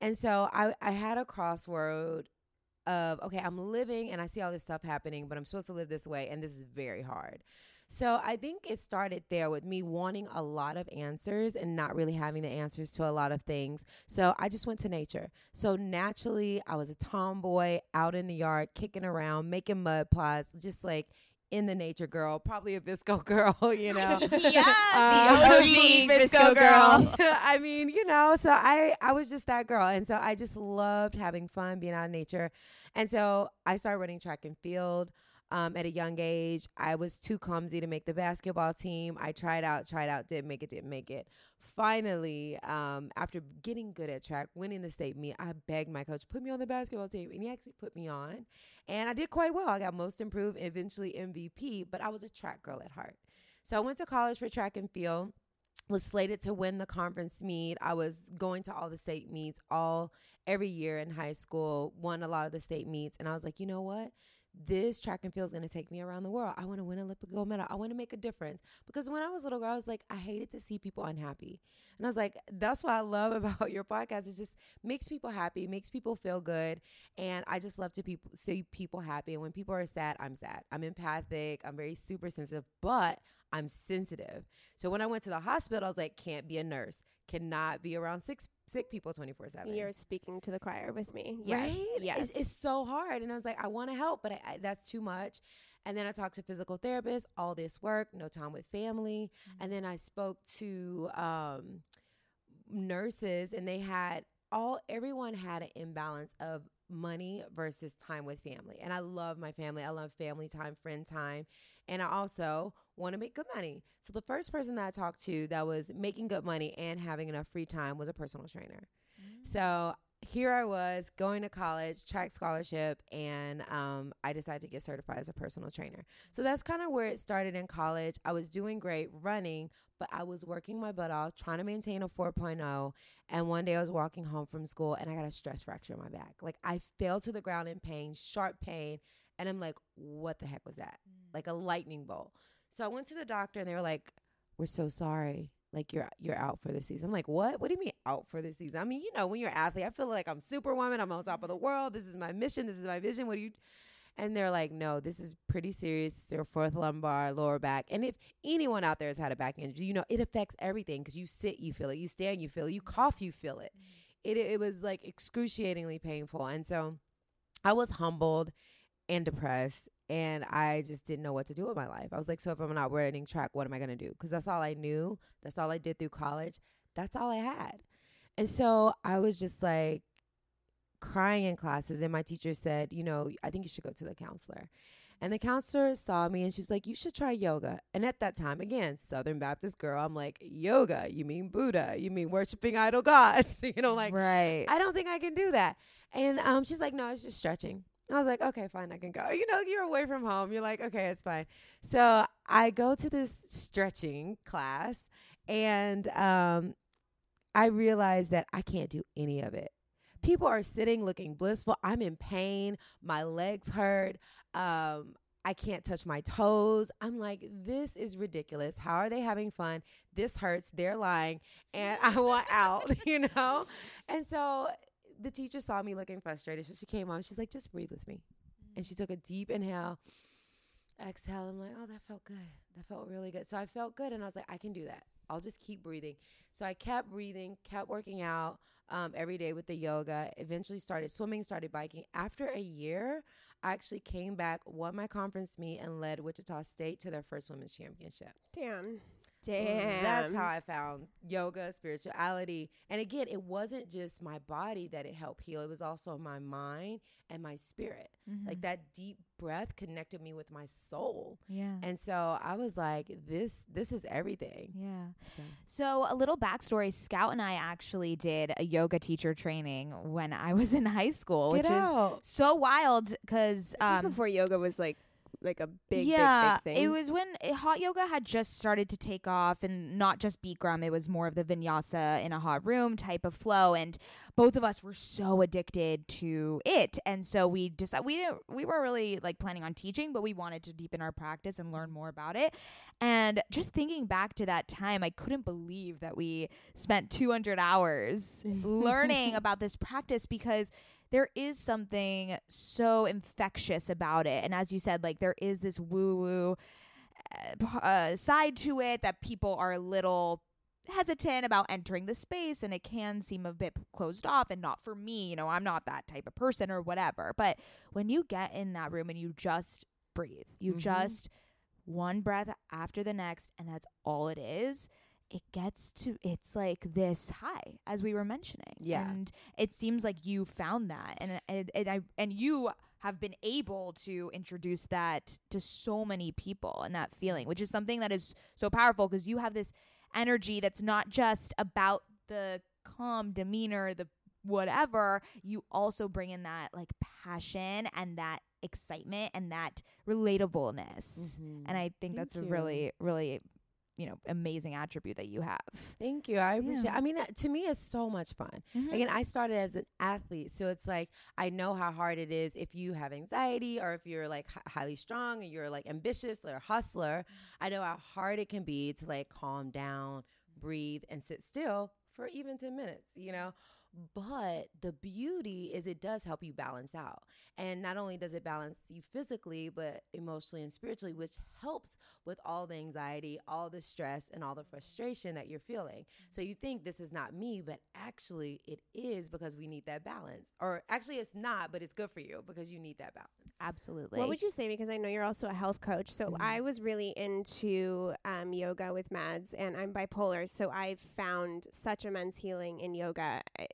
D: And so I, I had a crossroad of, okay, I'm living and I see all this stuff happening, but I'm supposed to live this way, and this is very hard. So I think it started there with me wanting a lot of answers and not really having the answers to a lot of things. So I just went to nature. So naturally, I was a tomboy out in the yard, kicking around, making mud pies, just like in the nature girl, probably a VSCO [LAUGHS] girl, you know. [LAUGHS]
C: Yeah,
B: the [LAUGHS]
D: Um,
B: OG VSCO girl.
D: I mean, you know, so I I was just that girl, and so I just loved having fun, being out in nature, and so I started running track and field. Um, at a young age, I was too clumsy to make the basketball team. I tried out, tried out, didn't make it, didn't make it. Finally, um, after getting good at track, winning the state meet, I begged my coach put me on the basketball team, and he actually put me on, and I did quite well. I got most improved, eventually MVP, but I was a track girl at heart. So I went to college for track and field was slated to win the conference meet. I was going to all the state meets all every year in high school, won a lot of the state meets, and I was like, you know what? This track and field is going to take me around the world. I want to win an Olympic gold medal. I want to make a difference. Because when I was a little girl, I was like, I hated to see people unhappy. And I was like, that's what I love [LAUGHS] about your podcast. It just makes people happy, makes people feel good. And I just love to people see people happy. And when people are sad, I'm sad. I'm empathic. I'm very super sensitive, but I'm sensitive. So when I went to the hospital, I was like, can't be a nurse, cannot be around sick sick people 24 7.
B: You're speaking to the choir with me. Yes.
D: Right?
B: Yes.
D: It's, it's so hard. And I was like, I want to help, but I, I, that's too much. And then I talked to physical therapists, all this work, no time with family. And then I spoke to um, nurses, and they had all, everyone had an imbalance of money versus time with family. And I love my family. I love family time, friend time. And I also want to make good money. So the first person that I talked to that was making good money and having enough free time was a personal trainer. Mm. So here I was going to college, track scholarship, and um, I decided to get certified as a personal trainer. So that's kind of where it started in college. I was doing great running, but I was working my butt off trying to maintain a 4.0. And one day I was walking home from school and I got a stress fracture in my back. Like I fell to the ground in pain, sharp pain. And I'm like, what the heck was that? Like a lightning bolt. So I went to the doctor and they were like, we're so sorry. Like you're you're out for the season. I'm like, what? What do you mean out for the season? I mean, you know, when you're an athlete, I feel like I'm superwoman. I'm on top of the world. This is my mission. This is my vision. What do you? And they're like, no, this is pretty serious. It's your fourth lumbar, lower back. And if anyone out there has had a back injury, you know, it affects everything because you sit, you feel it. You stand, you feel it. You cough, you feel it. Mm-hmm. It it was like excruciatingly painful. And so I was humbled and depressed and I just didn't know what to do with my life. I was like, so if I'm not running track, what am I going to do? Because that's all I knew. That's all I did through college. That's all I had. And so I was just like crying in classes, and my teacher said, you know, I think you should go to the counselor. And the counselor saw me and she was like, You should try yoga. And at that time, again, Southern Baptist girl, I'm like, Yoga, you mean Buddha, you mean worshiping idol [LAUGHS] gods. [LAUGHS] you know, like,
C: right.
D: I don't think I can do that. And um, she's like, No, it's just stretching. I was like, okay, fine, I can go. You know, you're away from home. You're like, okay, it's fine. So I go to this stretching class and um, I realize that I can't do any of it. People are sitting looking blissful. I'm in pain. My legs hurt. Um, I can't touch my toes. I'm like, this is ridiculous. How are they having fun? This hurts. They're lying. And I want out, [LAUGHS] you know? And so the teacher saw me looking frustrated. So she came on. She's like, just breathe with me. And she took a deep inhale, exhale. I'm like, oh, that felt good. That felt really good. So I felt good. And I was like, I can do that. I'll just keep breathing. So I kept breathing, kept working out um, every day with the yoga. Eventually started swimming, started biking. After a year, I actually came back, won my conference meet, and led Wichita State to their first women's championship.
B: Damn. Damn.
D: That's how I found yoga, spirituality. And again, it wasn't just my body that it helped heal, it was also my mind and my spirit.
C: Mm-hmm.
D: Like that deep breath connected me with my soul.
C: yeah.
D: And so I was like, this this is everything.
C: yeah.
D: So
C: So, a little backstory Scout and I actually did a yoga teacher training when I was in high school,
D: Get
C: which
D: out.
C: is so wild because.
B: Just before yoga was like like a big,
C: yeah,
B: big, big thing.
C: it was when uh, hot yoga had just started to take off, and not just Bikram. It was more of the vinyasa in a hot room type of flow, and both of us were so addicted to it, and so we decided we didn't we were really like planning on teaching, but we wanted to deepen our practice and learn more about it. And just thinking back to that time, I couldn't believe that we spent 200 hours [LAUGHS] learning about this practice because there is something so infectious about it. And as you said, like there is this woo woo uh, side to it that people are a little hesitant about entering the space and it can seem a bit closed off and not for me you know i'm not that type of person or whatever but when you get in that room and you just breathe you
D: Mhm.
C: just one breath after the next and that's all it is it gets to it's like this high as we were mentioning
D: Yeah.
C: and it seems like you found that and and, and I and you have been able to introduce that to so many people and that feeling which is something that is so powerful because you have this energy that's not just about the calm demeanor the whatever you also bring in that like passion and that excitement and that relatableness
D: Mhm.
C: and i think
D: Thank
C: that's
D: you.
C: really really you know amazing attribute that you have
D: Thank you. I appreciate.
C: Yeah.
D: I mean, uh, to me, it's so much fun. Again, I started as an athlete, so it's like I know how hard it is if you have anxiety or if you're like h- highly strong and you're like ambitious or a hustler. I know how hard it can be to like calm down, breathe, and sit still for even 10 minutes, you know? But the beauty is it does help you balance out. And not only does it balance you physically, but emotionally and spiritually, which helps with all the anxiety, all the stress, and all the frustration that you're feeling. So you think this is not me, but actually it is because we need that balance. Or actually it's not, but it's good for you because you need that balance.
C: absolutely
B: What would you say? Because I know you're also a health coach. So
D: Mhm.
B: I was really into um, yoga with Mads, and I'm bipolar. So I've found such immense healing in yoga uh,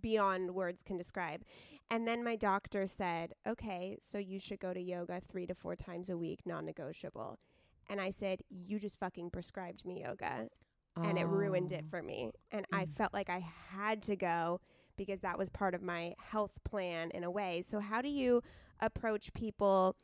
B: beyond words can describe. And then my doctor said, okay, so you should go to yoga three to four times a week, non negotiable. And I said, you just fucking prescribed me yoga. And it ruined it
D: Oh.
B: for me. And I
D: Mm.
B: felt like I had to go because that was part of my health plan in a way. So, how do you approach people?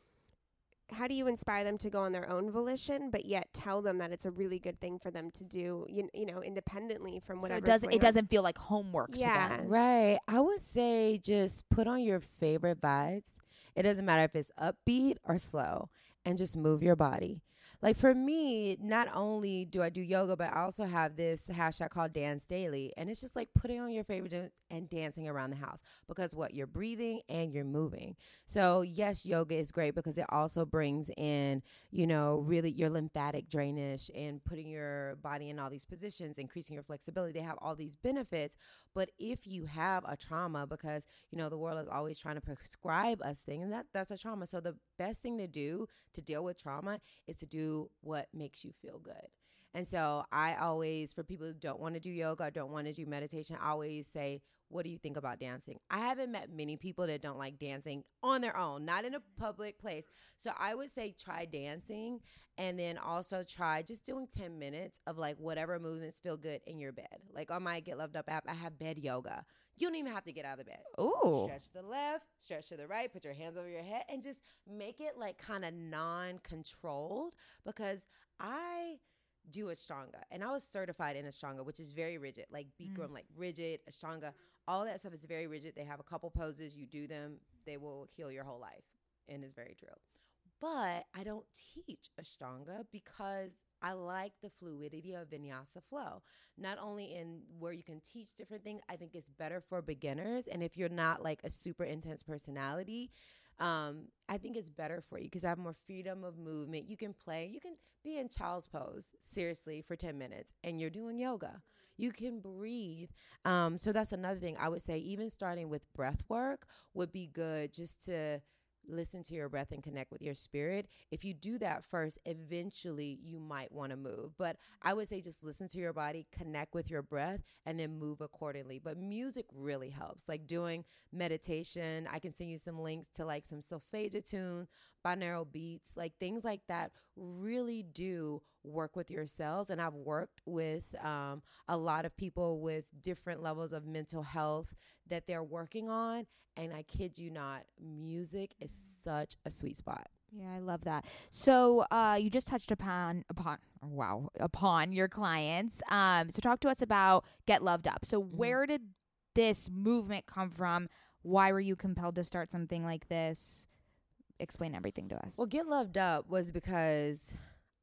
B: How do you inspire them to go on their own volition, but yet tell them that it's a really good thing for them to do, you, you know, independently from whatever.
C: so
B: whatever?
C: it doesn't it doesn't feel like homework to
B: Yeah.
C: them
D: Right. I would say just put on your favorite vibes. It doesn't matter if it's upbeat or slow and just move your body. Like for me, not only do I do yoga, but I also have this hashtag called Dance Daily. And it's just like putting on your favorite dance and dancing around the house because what you're breathing and you're moving. So, yes, yoga is great because it also brings in, you know, really your lymphatic drainage and putting your body in all these positions, increasing your flexibility. They have all these benefits. But if you have a trauma, because you know the world is always trying to prescribe us things, and that that's a trauma. So the best thing to do to deal with trauma is to do what makes you feel good. And so I always, for people who don't want to do yoga, don't want to do meditation, I always say, what do you think about dancing? I haven't met many people that don't like dancing on their own, not in a public place. So I would say try dancing and then also try just doing 10 minutes of like whatever movements feel good in your bed. Like on my Get Loved Up app, I have bed yoga. You don't even have to get out of the bed.
C: Ooh.
D: Stretch to the left, stretch to the right, put your hands over your head, and just make it like kind of non controlled because I do a Ashtanga and I was certified in Ashtanga, which is very rigid, like Bikram, mm. like rigid, Ashtanga, all that stuff is very rigid. They have a couple poses, you do them, they will heal your whole life. And it's very true. But I don't teach Ashtanga because I like the fluidity of vinyasa flow. Not only in where you can teach different things, I think it's better for beginners. And if you're not like a super intense personality, um, I think it's better for you because I have more freedom of movement. You can play, you can be in child's pose seriously for 10 minutes and you're doing yoga. You can breathe. Um, so that's another thing I would say, even starting with breath work would be good just to listen to your breath and connect with your spirit. If you do that first, eventually you might want to move. But I would say just listen to your body, connect with your breath, and then move accordingly. But music really helps. Like doing meditation, I can send you some links to like some solfeggio tunes, binaural beats, like things like that really do work with your cells. And I've worked with um, a lot of people with different levels of mental health that they're working on. And I kid you not, music is such a sweet spot.
C: Yeah, I love that. So, uh, you just touched upon upon wow upon your clients. Um, so talk to us about Get Loved Up. So, where did this movement come from? Why were you compelled to start something like this? Explain everything to us.
D: Well, Get Loved Up was because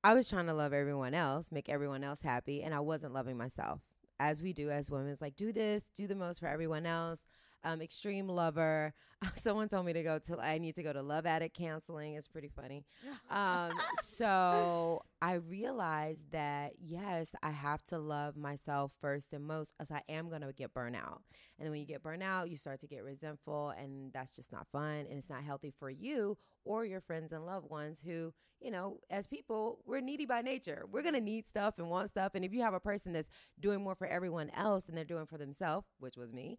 D: I was trying to love everyone else, make everyone else happy, and I wasn't loving myself. As we do as women, it's like do this, do the most for everyone else. Um, extreme lover. [LAUGHS] Someone told me to go to. I need to go to love addict counseling. It's pretty funny. Um, [LAUGHS] so I realized that yes, I have to love myself first and most, as I am gonna get burnout. And then when you get burnout, you start to get resentful, and that's just not fun, and it's not healthy for you or your friends and loved ones who, you know, as people, we're needy by nature. We're going to need stuff and want stuff. And if you have a person that's doing more for everyone else than they're doing for themselves, which was me,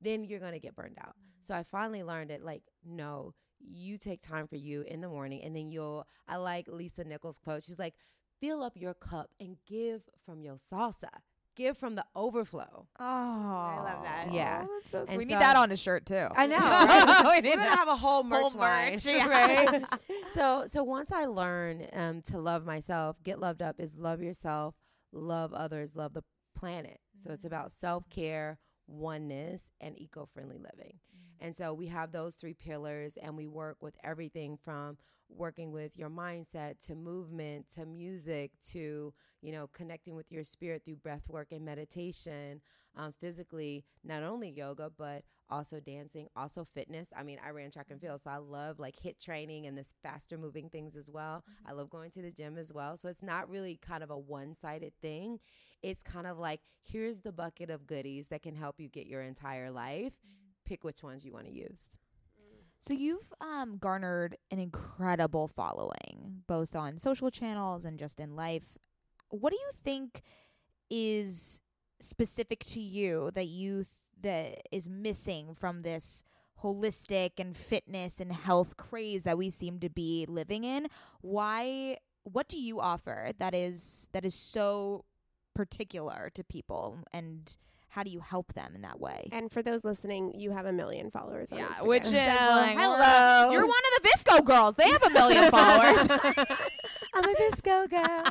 D: then you're going to get burned out. So I finally learned it like, no, you take time for you in the morning and then you'll, I like Lisa Nichols' quote. She's like, fill up your cup and give from your salsa. Give from the overflow.
C: oh,
B: I love that.
D: Yeah.
B: Oh, so
D: And
C: we
D: so-
C: need that on a shirt too.
D: I know. [LAUGHS] Right?
C: We
D: We're gonna have a whole merch
C: Whole
D: line,
C: merch, [LAUGHS] yeah.
D: right? [LAUGHS] so, so once I learned um, to love myself, get loved up is love yourself, love others, love the planet. So it's about self care, oneness, and eco friendly living. And so we have those three pillars, and we work with everything from working with your mindset to movement to music to you know connecting with your spirit through breath work and meditation um, physically not only yoga but also dancing also fitness. I mean i ran track and mm-hmm. field so i love like HIIT training and this faster moving things as well. Mm-hmm. I love going to the gym as well. So it's not really kind of a one-sided thing. It's kind of like here's the bucket of goodies that can help you get your entire life. Mm-hmm. Pick which ones you want to use mm.
C: So you've um, garnered an incredible following, both on social channels and just in life. What do you think is specific to you that you th- that is missing from this holistic and fitness and health craze that we seem to be living in? Why? What do you offer that is that is so particular to people, and how do you help them in that way?
B: And for those listening, you have a million followers. On
C: Yeah,
B: Instagram.
C: which is
B: So,
C: like,
B: hello.
C: You're one of the VSCO girls. They have a million [LAUGHS] followers. [LAUGHS]
D: I'm a VSCO girl.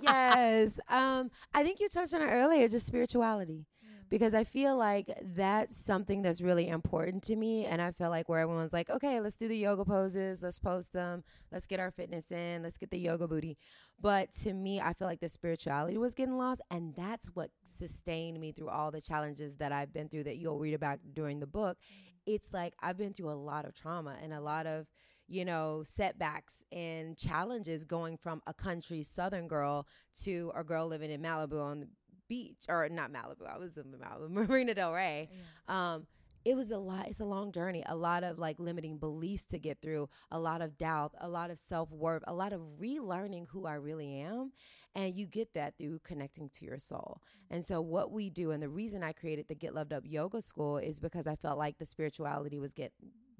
D: yes. Um, I think you touched on it earlier, just spirituality. Because I feel like that's something that's really important to me. And I feel like where everyone's like, okay, let's do the yoga poses, let's post them, let's get our fitness in, let's get the yoga booty. But to me, I feel like the spirituality was getting lost. And that's what sustained me through all the challenges that I've been through that you'll read about during the book. It's like I've been through a lot of trauma and a lot of you know, setbacks and challenges going from a country southern girl to a girl living in Malibu on beach, or not Malibu, I was in Malibu, [LAUGHS] Marina Del Rey. Um, it was a lot it's a long journey a lot of like limiting beliefs to get through a lot of doubt a lot of self-worth a lot of relearning who i really am and you get that through connecting to your soul. And so what we do and the reason i created the get loved up yoga school is because i felt like the spirituality was get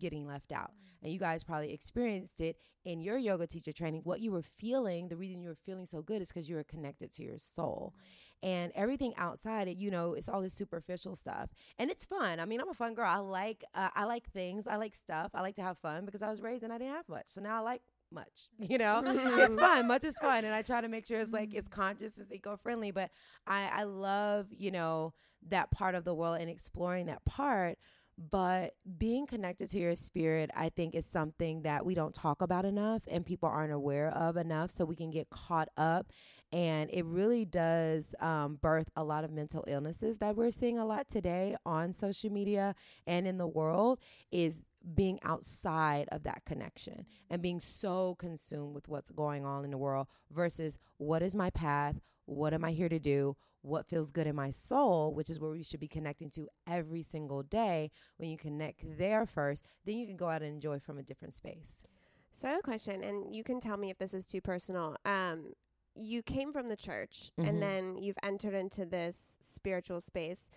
D: getting left out. And you mm-hmm. guys probably experienced it in your yoga teacher training. What you were feeling, the reason you were feeling so good is because you were connected to your soul. Mm-hmm. And everything outside it, you know, it's all this superficial stuff. And it's fun. I mean, I'm a fun girl. I like uh, I like things. I like stuff. I like to have fun because I was raised and I didn't have much. So now I like much [LAUGHS] you know it's mm-hmm. fun much is fun and i try to make sure it's like it's conscious it's eco-friendly but i i love you know that part of the world and exploring that part but being connected to your spirit, I think, is something that we don't talk about enough and people aren't aware of enough. So we can get caught up. And it really does um, birth a lot of mental illnesses that we're seeing a lot today on social media and in the world is being outside of that connection and being so consumed with what's going on in the world versus what is my path? What am I here to do? What feels good in my soul, which is where we should be connecting to every single day. When you connect there first, then you can go out and enjoy from a different space.
B: So I have a question, and you can tell me if this is too personal. Um, you came from the church, mm-hmm. and then you've entered into this spiritual space.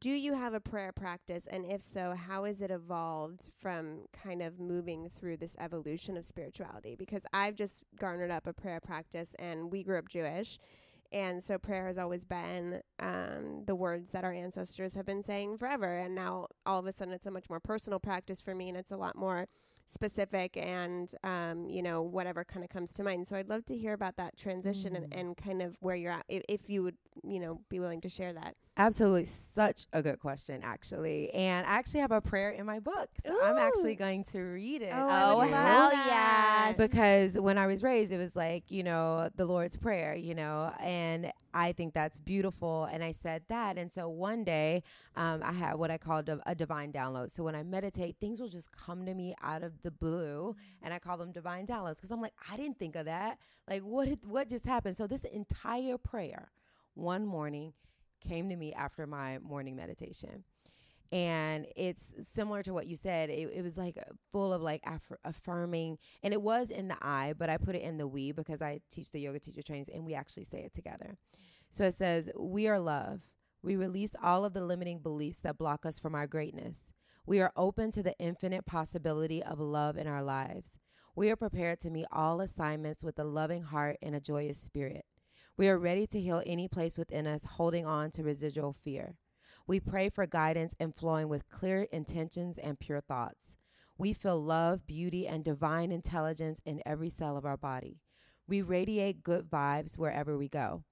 B: Do you have a prayer practice? And if so, how has it evolved from kind of moving through this evolution of spirituality? Because I've just garnered up a prayer practice, and we grew up Jewish and so prayer has always been um, the words that our ancestors have been saying forever. And now all of a sudden it's a much more personal practice for me and it's a lot more specific and, um, you know, whatever kind of comes to mind. So I'd love to hear about that transition mm. and, and kind of where you're at, if, if you would, you know, be willing to share that.
D: Absolutely. Such a good question, actually. And I actually have a prayer in my book. So I'm actually going to read it.
C: Oh, oh hell yes.
D: Because when I was raised, it was like, you know, the Lord's Prayer, you know, and I think that's beautiful. And I said that. And so one day um, I had what I called a, a divine download. So when I meditate, things will just come to me out of the blue. And I call them divine downloads because I'm like, I didn't think of that. Like, what, what just happened? So this entire prayer, one morning, came to me after my morning meditation. And it's similar to what you said. It, it was like full of like aff- affirming, and it was in the I, but I put it in the we because I teach the yoga teacher trainings and we actually say it together. So it says, We are love. We release all of the limiting beliefs that block us from our greatness. We are open to the infinite possibility of love in our lives. We are prepared to meet all assignments with a loving heart and a joyous spirit. We are ready to heal any place within us holding on to residual fear. We pray for guidance and flowing with clear intentions and pure thoughts. We feel love, beauty, and divine intelligence in every cell of our body. We radiate good vibes wherever we go.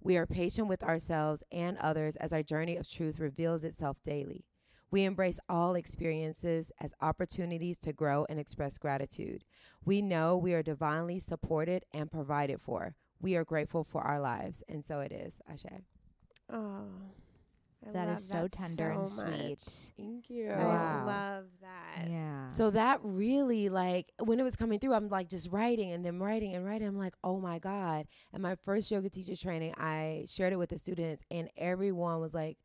D: We are patient with ourselves and others as our journey of truth reveals itself daily. We embrace all experiences as opportunities to grow and express gratitude. We know we are divinely supported and provided for we are grateful for our lives. And so it is, Ashe.
B: Oh.
C: I that is so that tender so and sweet. Much.
D: Thank you.
B: Wow. I love that.
C: Yeah.
D: So that really like when it was coming through, I'm like just writing and then writing and writing. I'm like, oh my God. And my first yoga teacher training, I shared it with the students and everyone was like,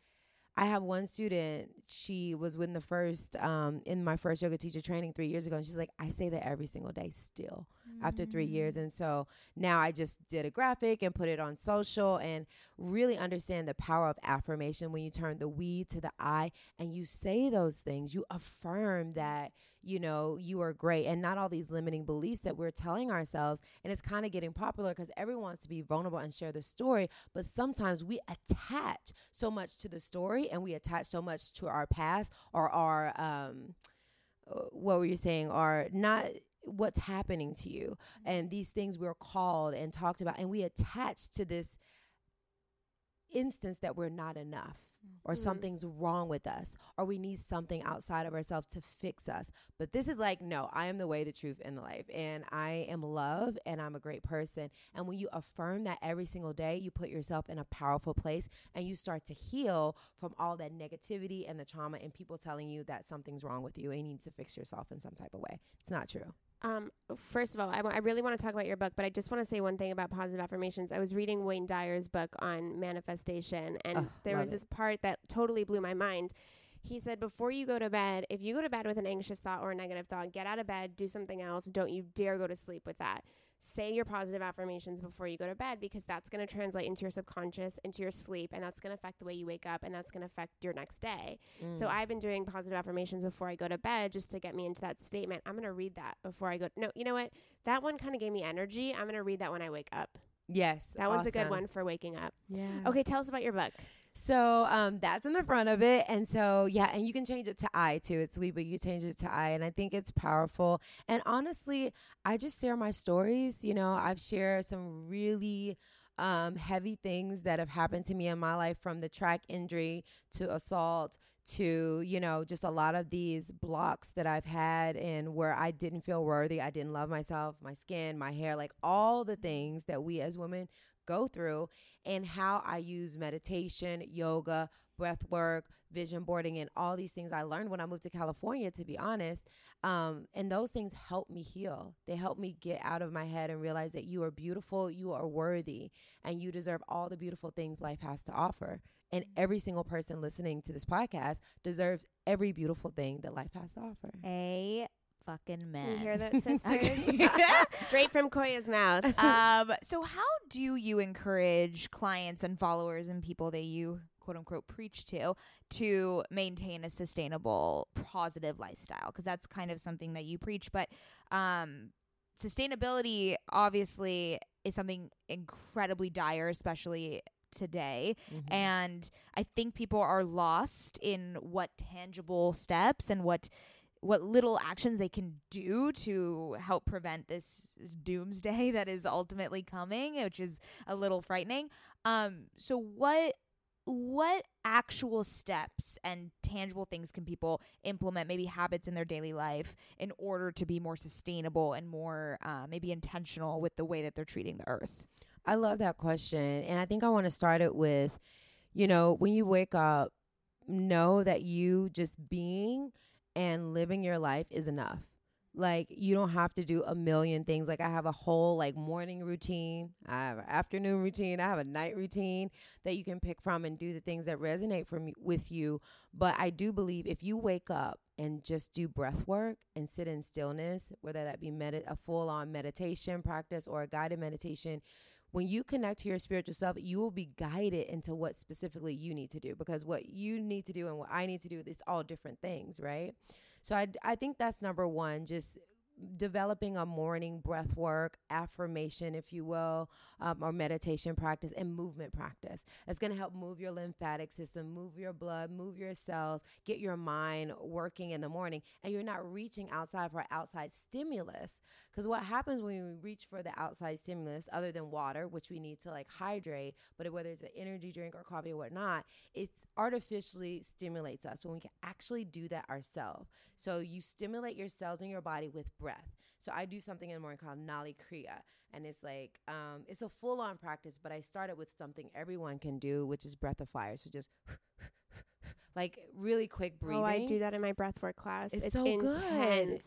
D: I have one student, she was in the first, um, in my first yoga teacher training three years ago. And she's like, I say that every single day still mm-hmm. after three years. Mm. And so now I just did a graphic and put it on social and really understand the power of affirmation when you turn the we to the I and you say those things, you affirm that you know, you are great and not all these limiting beliefs that we're telling ourselves. And it's kind of getting popular because everyone wants to be vulnerable and share the story. But sometimes we attach so much to the story and we attach so much to our past or our, um, what were you saying, are not what's happening to you. And these things we're called and talked about and we attach to this instance that we're not enough or mm-hmm. something's wrong with us or we need something outside of ourselves to fix us. But this is like, no, I am the way, the truth, and the life. And I am love and I'm a great person. And when you affirm that every single day, you put yourself in a powerful place and you start to heal from all that negativity and the trauma and people telling you that something's wrong with you and you need to fix yourself in some type of way. It's not true.
B: Um, first of all, I, w- I really want to talk about your book, but I just want to say one thing about positive affirmations. I was reading Wayne Dyer's book on manifestation, and oh, there was this part that totally blew my mind. He said, before you go to bed, if you go to bed with an anxious thought or a negative thought, get out of bed, do something else. Don't you dare go to sleep with that. Say your positive affirmations before you go to bed because that's going to translate into your subconscious, into your sleep, and that's going to affect the way you wake up and that's going to affect your next day. So
D: Mm.
B: I've been doing positive affirmations before I go to bed just to get me into that statement. I'm going to read that before I go. No, you know what? That one kind of gave me energy. I'm going to read that when I wake up.
D: yes,
B: That one's a good one for waking up.
D: Yeah.
B: Okay, tell us about your book.
D: So um, that's in the front of it, and so yeah, and you can change it to I too. It's sweet, but you change it to I, and I think it's powerful. And honestly, I just share my stories. You know, I've shared some really um, heavy things that have happened to me in my life, from the track injury to assault to you know just a lot of these blocks that I've had and where I didn't feel worthy, I didn't love myself, my skin, my hair, like all the things that we as women go through and how I use meditation, yoga, breath work, vision boarding, and all these things I learned when I moved to California, to be honest. Um, and those things help me heal. They help me get out of my head and realize that you are beautiful, you are worthy, and you deserve all the beautiful things life has to offer. And every single person listening to this podcast deserves every beautiful thing that life has to offer.
C: A fucking man.
B: You hear that, [LAUGHS] sisters? [LAUGHS] Straight from Koya's mouth. [LAUGHS]
C: um, so how do you encourage clients and followers and people that you quote unquote preach to to maintain a sustainable positive lifestyle because that's kind of something that you preach but um sustainability obviously is something incredibly dire especially today
D: Mm-hmm.
C: and i think people are lost in what tangible steps and what what little actions they can do to help prevent this doomsday that is ultimately coming which is a little frightening um so what what actual steps and tangible things can people implement maybe habits in their daily life in order to be more sustainable and more uh, maybe intentional with the way that they're treating the earth
D: I love that question. And I think I want to start it with, you know, when you wake up, know that you just being and living your life is enough. Like you don't have to do a million things. Like I have a whole like morning routine, I have an afternoon routine, I have a night routine that you can pick from and do the things that resonate from with you. But I do believe if you wake up and just do breath work and sit in stillness, whether that be a full on meditation practice or a guided meditation, when you connect to your spiritual self, you will be guided into what specifically you need to do because what you need to do and what I need to do is all different things, right? So I, I think that's number one, just developing a morning breath work, affirmation, if you will, um, or meditation practice and movement practice. It's going to help move your lymphatic system, move your blood, move your cells, get your mind working in the morning, and you're not reaching outside for outside stimulus. Because what happens when we reach for the outside stimulus, other than water, which we need to like hydrate, but whether it's an energy drink or coffee or whatnot, it artificially stimulates us when we can actually do that ourselves. So you stimulate your cells in your body with breath. So I do something in the morning called Nauli Kriya, and it's like um, it's a full on practice. But I started with something everyone can do, which is breath of fire. So just [LAUGHS] like really quick breathing.
B: Oh, I do that in my breath work class.
D: It's
B: It's,
D: so good.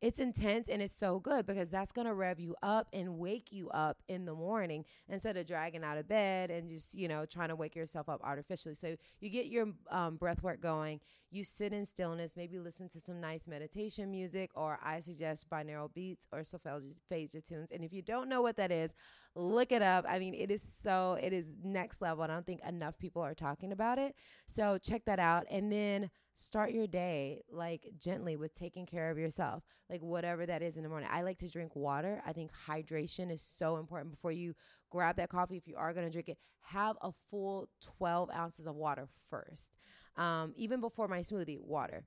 D: It's intense and it's so good because that's going to rev you up and wake you up in the morning instead of dragging out of bed and just you know trying to wake yourself up artificially. So you get your um, breath work going you sit in stillness maybe listen to some nice meditation music or i suggest binaural beats or solfeggio tunes. And if you don't know what that is look it up. I mean it is so it is next level. And i don't think enough people are talking about it. So check that out. And then start your day like gently with taking care of yourself like whatever that is in the morning. I like to drink water. I think hydration is so important before you grab that coffee if you are going to drink it have a full 12 ounces of water first um, even before my smoothie water.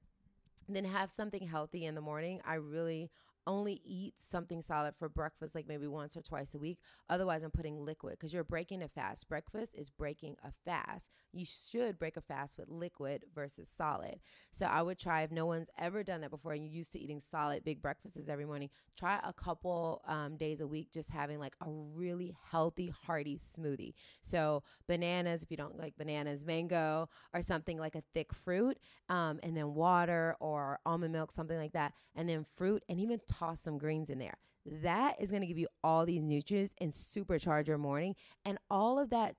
D: Then have something healthy in the morning. I really only eat something solid for breakfast like maybe once or twice a week. Otherwise i'm putting liquid because you're breaking a fast. Breakfast is breaking a fast. You should break a fast with liquid versus solid. So i would try if no one's ever done that before and you're used to eating solid big breakfasts every morning try a couple um, days a week just having like a really healthy hearty smoothie. So bananas if you don't like bananas mango or something like a thick fruit um, and then water or almond milk something like that and then fruit and even toss some greens in there. That is going to give you all these nutrients and supercharge your morning and all of that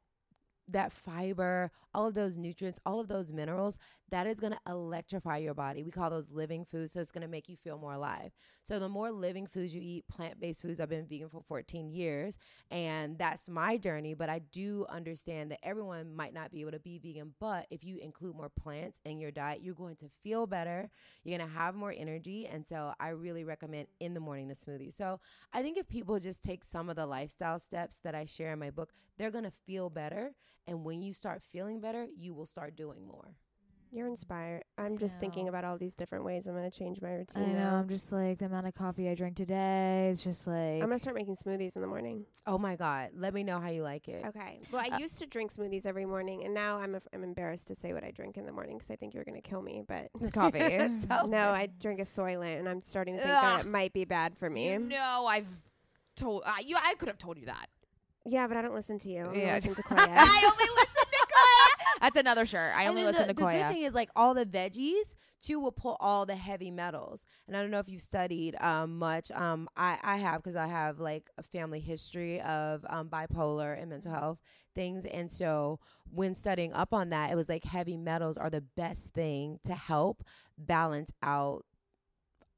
D: that fiber, all of those nutrients, all of those minerals, that is going to electrify your body. We call those living foods. So it's going to make you feel more alive. So the more living foods you eat, plant based foods, I've been vegan for 14 years, and that's my journey. But I do understand that everyone might not be able to be vegan. But if you include more plants in your diet, you're going to feel better. You're going to have more energy. And so I really recommend in the morning the smoothie. So I think if people just take some of the lifestyle steps that I share in my book, they're going to feel better. And when you start feeling better, you will start doing more.
B: You're inspired. I'm just thinking about all these different ways I'm going to change my routine.
C: I know.
B: now.
C: I'm just like the amount of coffee I drink today. It's just like
B: I'm going to start making smoothies in the morning.
D: Oh my God. Let me know how you like it.
B: Okay. Well, I
C: Uh,
B: used to drink smoothies every morning, and now I'm af- I'm embarrassed to say what I drink in the morning because I think you're going to kill me. But
C: coffee. [LAUGHS] [LAUGHS]
B: No,
D: me.
B: I drink a Soylent, and I'm starting to think
C: Ugh.
B: that it might be bad for me.
C: No, I've told uh, you. I could have told you that.
B: Yeah, but I don't listen to you. I
C: Yeah.
B: listen to [LAUGHS] Koya.
C: I only listen to Koya. That's another shirt. I
D: And
C: only listen
D: the,
C: to Koya.
D: the good thing is like all the veggies too will pull all the heavy metals. And I don't know if you've studied um, much. Um, I I have because I have like a family history of um, bipolar and mental health things. And so when studying up on that, it was like heavy metals are the best thing to help balance out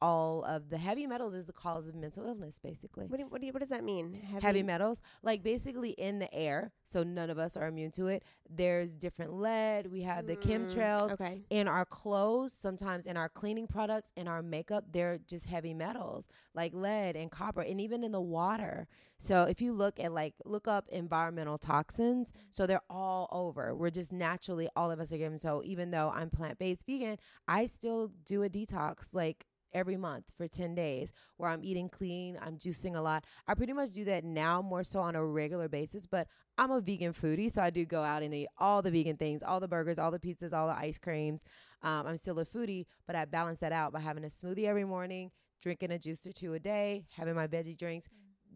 D: all of the heavy metals is the cause of mental illness basically.
B: What, do, what, do you, what does that mean?
D: heavy metals like basically in the air so none of us are immune to it. There's different lead we have the
B: Mm,
D: chemtrails
B: Okay.
D: in our clothes sometimes in our cleaning products in our makeup they're just heavy metals like lead and copper and even in the water. So if you look at like look up environmental toxins so they're all over. We're just naturally all of us are given so even though i'm plant-based vegan i still do a detox like every month for 10 days where I'm eating clean, I'm juicing a lot. I pretty much do that now more so on a regular basis, but I'm a vegan foodie, so I do go out and eat all the vegan things, all the burgers, all the pizzas, all the ice creams. Um, I'm still a foodie, but I balance that out by having a smoothie every morning, drinking a juice or two a day, having my veggie drinks,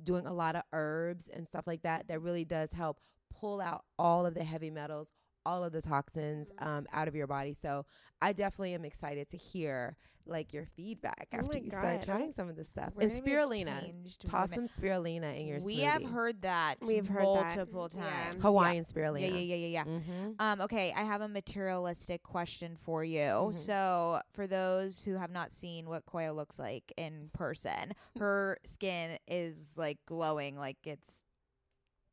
D: doing a lot of herbs and stuff like that. That really does help pull out all of the heavy metals, all of the toxins um, out of your body. So I definitely am excited to hear like your feedback
B: Oh
D: after you start trying some of this stuff.
C: We're
D: and spirulina, toss
C: women.
D: some spirulina in your
C: We
D: smoothie.
C: have heard that
B: We've heard that.
C: multiple
B: Yeah.
C: times.
D: Hawaiian
C: Yeah,
D: spirulina.
C: yeah, yeah, yeah, yeah.
D: Mm-hmm.
C: Um, okay, I have a materialistic question for you.
D: Mhm.
C: So, for those who have not seen what Koya looks like in person, [LAUGHS] her skin is like glowing, like it's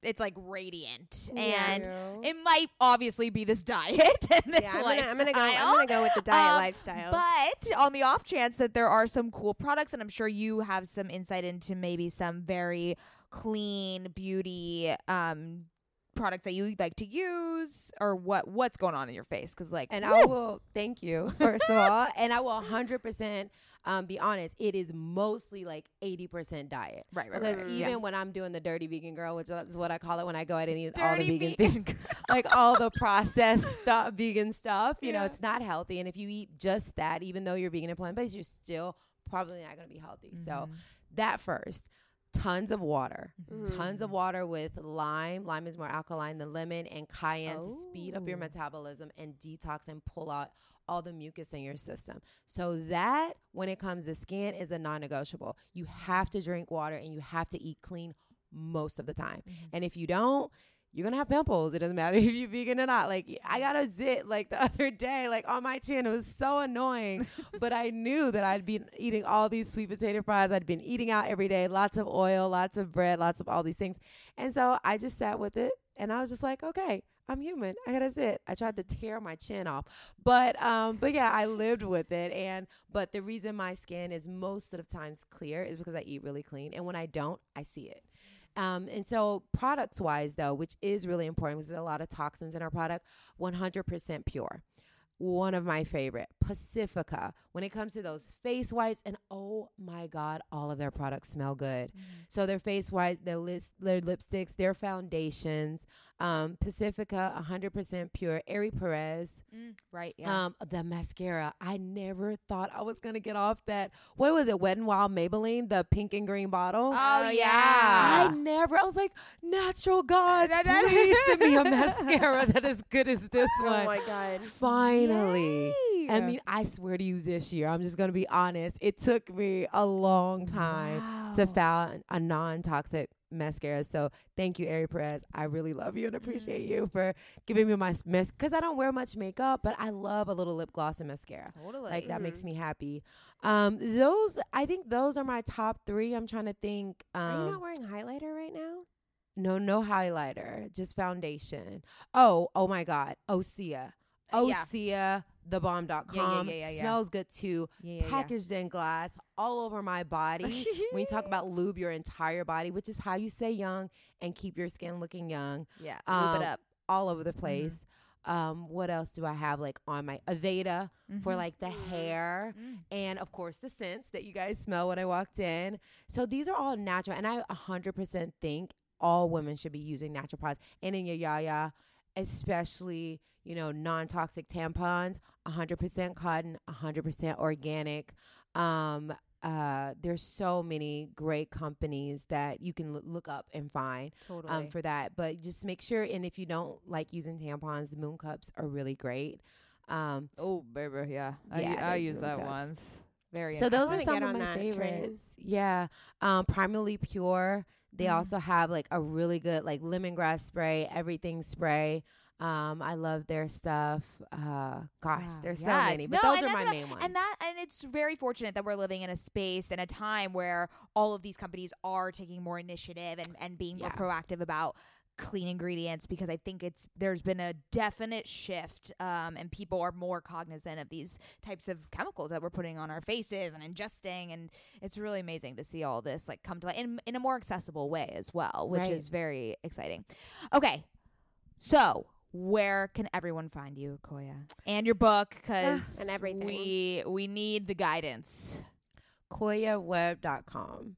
C: it's like radiant, and it might obviously be this diet [LAUGHS] and this
B: yeah, I'm gonna, I'm gonna go.
C: lifestyle.
B: I'm gonna go with the diet
C: Um,
B: lifestyle.
C: But on the off chance that there are some cool products, and I'm sure you have some insight into maybe some very clean beauty um, products that you like to use, or what what's going on in your face? Because like,
D: And
C: woo!
D: I will thank you first of all, and I will 100% um, be honest. It is mostly like 80% diet.
C: right, right,
D: Because
C: right,
D: even
C: Yeah.
D: when I'm doing the dirty vegan girl, which is what I call it when I go out and eat all the vegan
C: vegan
D: things, [LAUGHS] like all the processed stuff, vegan stuff, you know, it's not healthy. And if you eat just that, even though you're vegan and plant based, you're still probably not going to be healthy. So
C: Mhm.
D: that first, tons of water.
B: Mhm.
D: Tons of water with lime. Lime is more alkaline than lemon and cayenne to speed up your
B: Oh.
D: metabolism and detox and pull out all the mucus in your system. So that when it comes to skin is a non-negotiable. You have to drink water and you have to eat clean most of the time.
C: Mhm.
D: And if you don't, you're gonna have pimples. It doesn't matter [LAUGHS] if you're vegan or not. Like I got a zit like the [LAUGHS] other day, like on my chin. It was so annoying. [LAUGHS] but I knew that I'd been eating all these sweet potato fries. I'd been eating out every day, lots of oil, lots of bread, lots of all these things. And so I just sat with it and I was just like, okay, I'm human. I gotta zit. I tried to tear my chin off. But um, but yeah, I lived with it. And but the reason my skin is most of the times clear is because I eat really clean. And when I don't, I see it. Um, and so products wise though, which is really important because there's a lot of toxins in our product, 100% pure. One of my favorite, Pacifica. When it comes to those face wipes, and oh my God, all of their products smell good. So their face wipes, their their lipsticks, their foundations, um, Pacifica, 100% pure. Ere Perez,
C: Mm, right, yeah.
D: um, the mascara. I never thought I was gonna get off that. What was it? Wet and Wild Maybelline, the pink and green bottle.
C: oh
B: oh,
C: yeah.
D: I never. I was like, natural gods,
C: Da- da- da.
D: please [LAUGHS] send me a mascara that is good as this
B: oh
D: one.
B: my god.
D: Finally.
C: Yay.
D: I mean, I swear to you, this year, I'm just gonna be honest. It took me a long time to
C: Wow.
D: found a non-toxic mascara. So thank you, Ere Perez. I really love you and appreciate you for giving me my mess because I don't wear much makeup, but I love a little lip gloss and mascara.
C: Totally.
D: Like that makes
B: Mhm.
D: me happy. Um, those I think those are my top three. I'm trying to think. Um,
B: Are you not wearing highlighter right now?
D: no, no highlighter, just foundation. Oh, oh my God, Osea.
C: Yeah.
D: Osea, thebomb.com.
C: yeah, yeah, yeah.
D: Smells good too.
C: Yeah, yeah, yeah.
D: Packaged in glass, all over my body. [LAUGHS] when you talk about lube your entire body, which is how you stay young and keep your skin looking young,
C: Yeah.
D: um,
C: Lube it up.
D: all over the place. Um, what else do I have like on my Aveda for
C: Mhm.
D: like the hair?
C: Mm.
D: and of course the scents that you guys smell when I walked in. So these are all natural, and I 100% think all women should be using natural products. And in your yaya, especially you know non-toxic tampons, 100% cotton, 100% organic. Um, uh, there's so many great companies that you can loo- look up and find
C: Totally.
D: um, for that. But just make sure, and if you don't like using tampons, the moon cups are really great. Um,
C: oh, baby, yeah. I,
D: Yeah,
C: I
D: those
C: use that
D: does.
C: once. Very
D: So those are some of my
B: train.
D: favorites. Yeah. Um, Primarily Pure. They
C: Mm.
D: also have like a really good like lemongrass spray, everything spray. Um, I love their stuff. Uh, gosh, there's so
C: Yes.
D: many, but
C: No,
D: those are my
C: I-
D: main ones.
C: And that and it's very fortunate that we're living in a space and a time where all of these companies are taking more initiative and, and being more proactive about clean ingredients because I think it's there's been a definite shift um, and people are more cognizant of these types of chemicals that we're putting on our faces and ingesting and it's really amazing to see all this like come to light in, in a more accessible way as well which
D: Right.
C: is very exciting okay so where can everyone find you koya and your book because [SIGHS]
B: And everything.
C: we we need the guidance
D: KoyaWebb.com.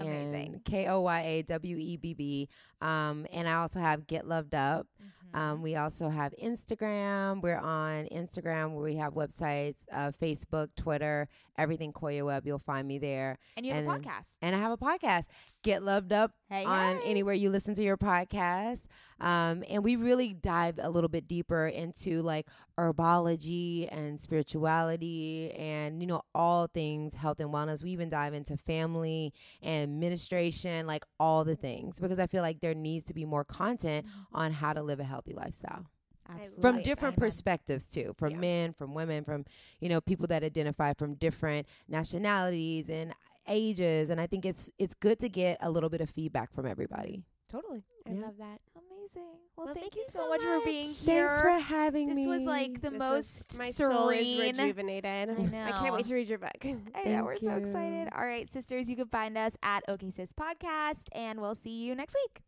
C: Amazing.
D: And K O Y A W E B B. Um, and I also have Get Loved Up.
C: Mm-hmm.
D: Um, we also have Instagram. We're on Instagram where we have websites, uh, Facebook, Twitter, everything Koya Webb. You'll find me there.
C: and you have
D: and
C: a podcast
D: And I have a podcast, Get Loved Up
C: hey
D: on
C: hey.
D: anywhere you listen to your podcast. Um, and we really dive a little bit deeper into like herbology and spirituality and, you know, all things health and wellness. We even dive into family and administration, like all the things, because I feel like there needs to be more content on how to live a healthy lifestyle
C: Absolutely.
D: from different perspectives too from
B: Yeah.
D: men from women from you know people that identify from different nationalities and ages and i think it's it's good to get a little bit of feedback from everybody
C: totally
B: I
D: Yeah.
B: love that.
C: amazing well,
B: Well,
C: thank, you so much, for being here thanks
D: for having
C: this
D: me this
C: was like the
B: This
C: most
B: my
C: serene
B: soul is rejuvenated.
C: I
B: I can't wait to read your book.
C: I know we're so excited. All right, sisters, you can find us at OK Sis Podcast, and we'll see you next week.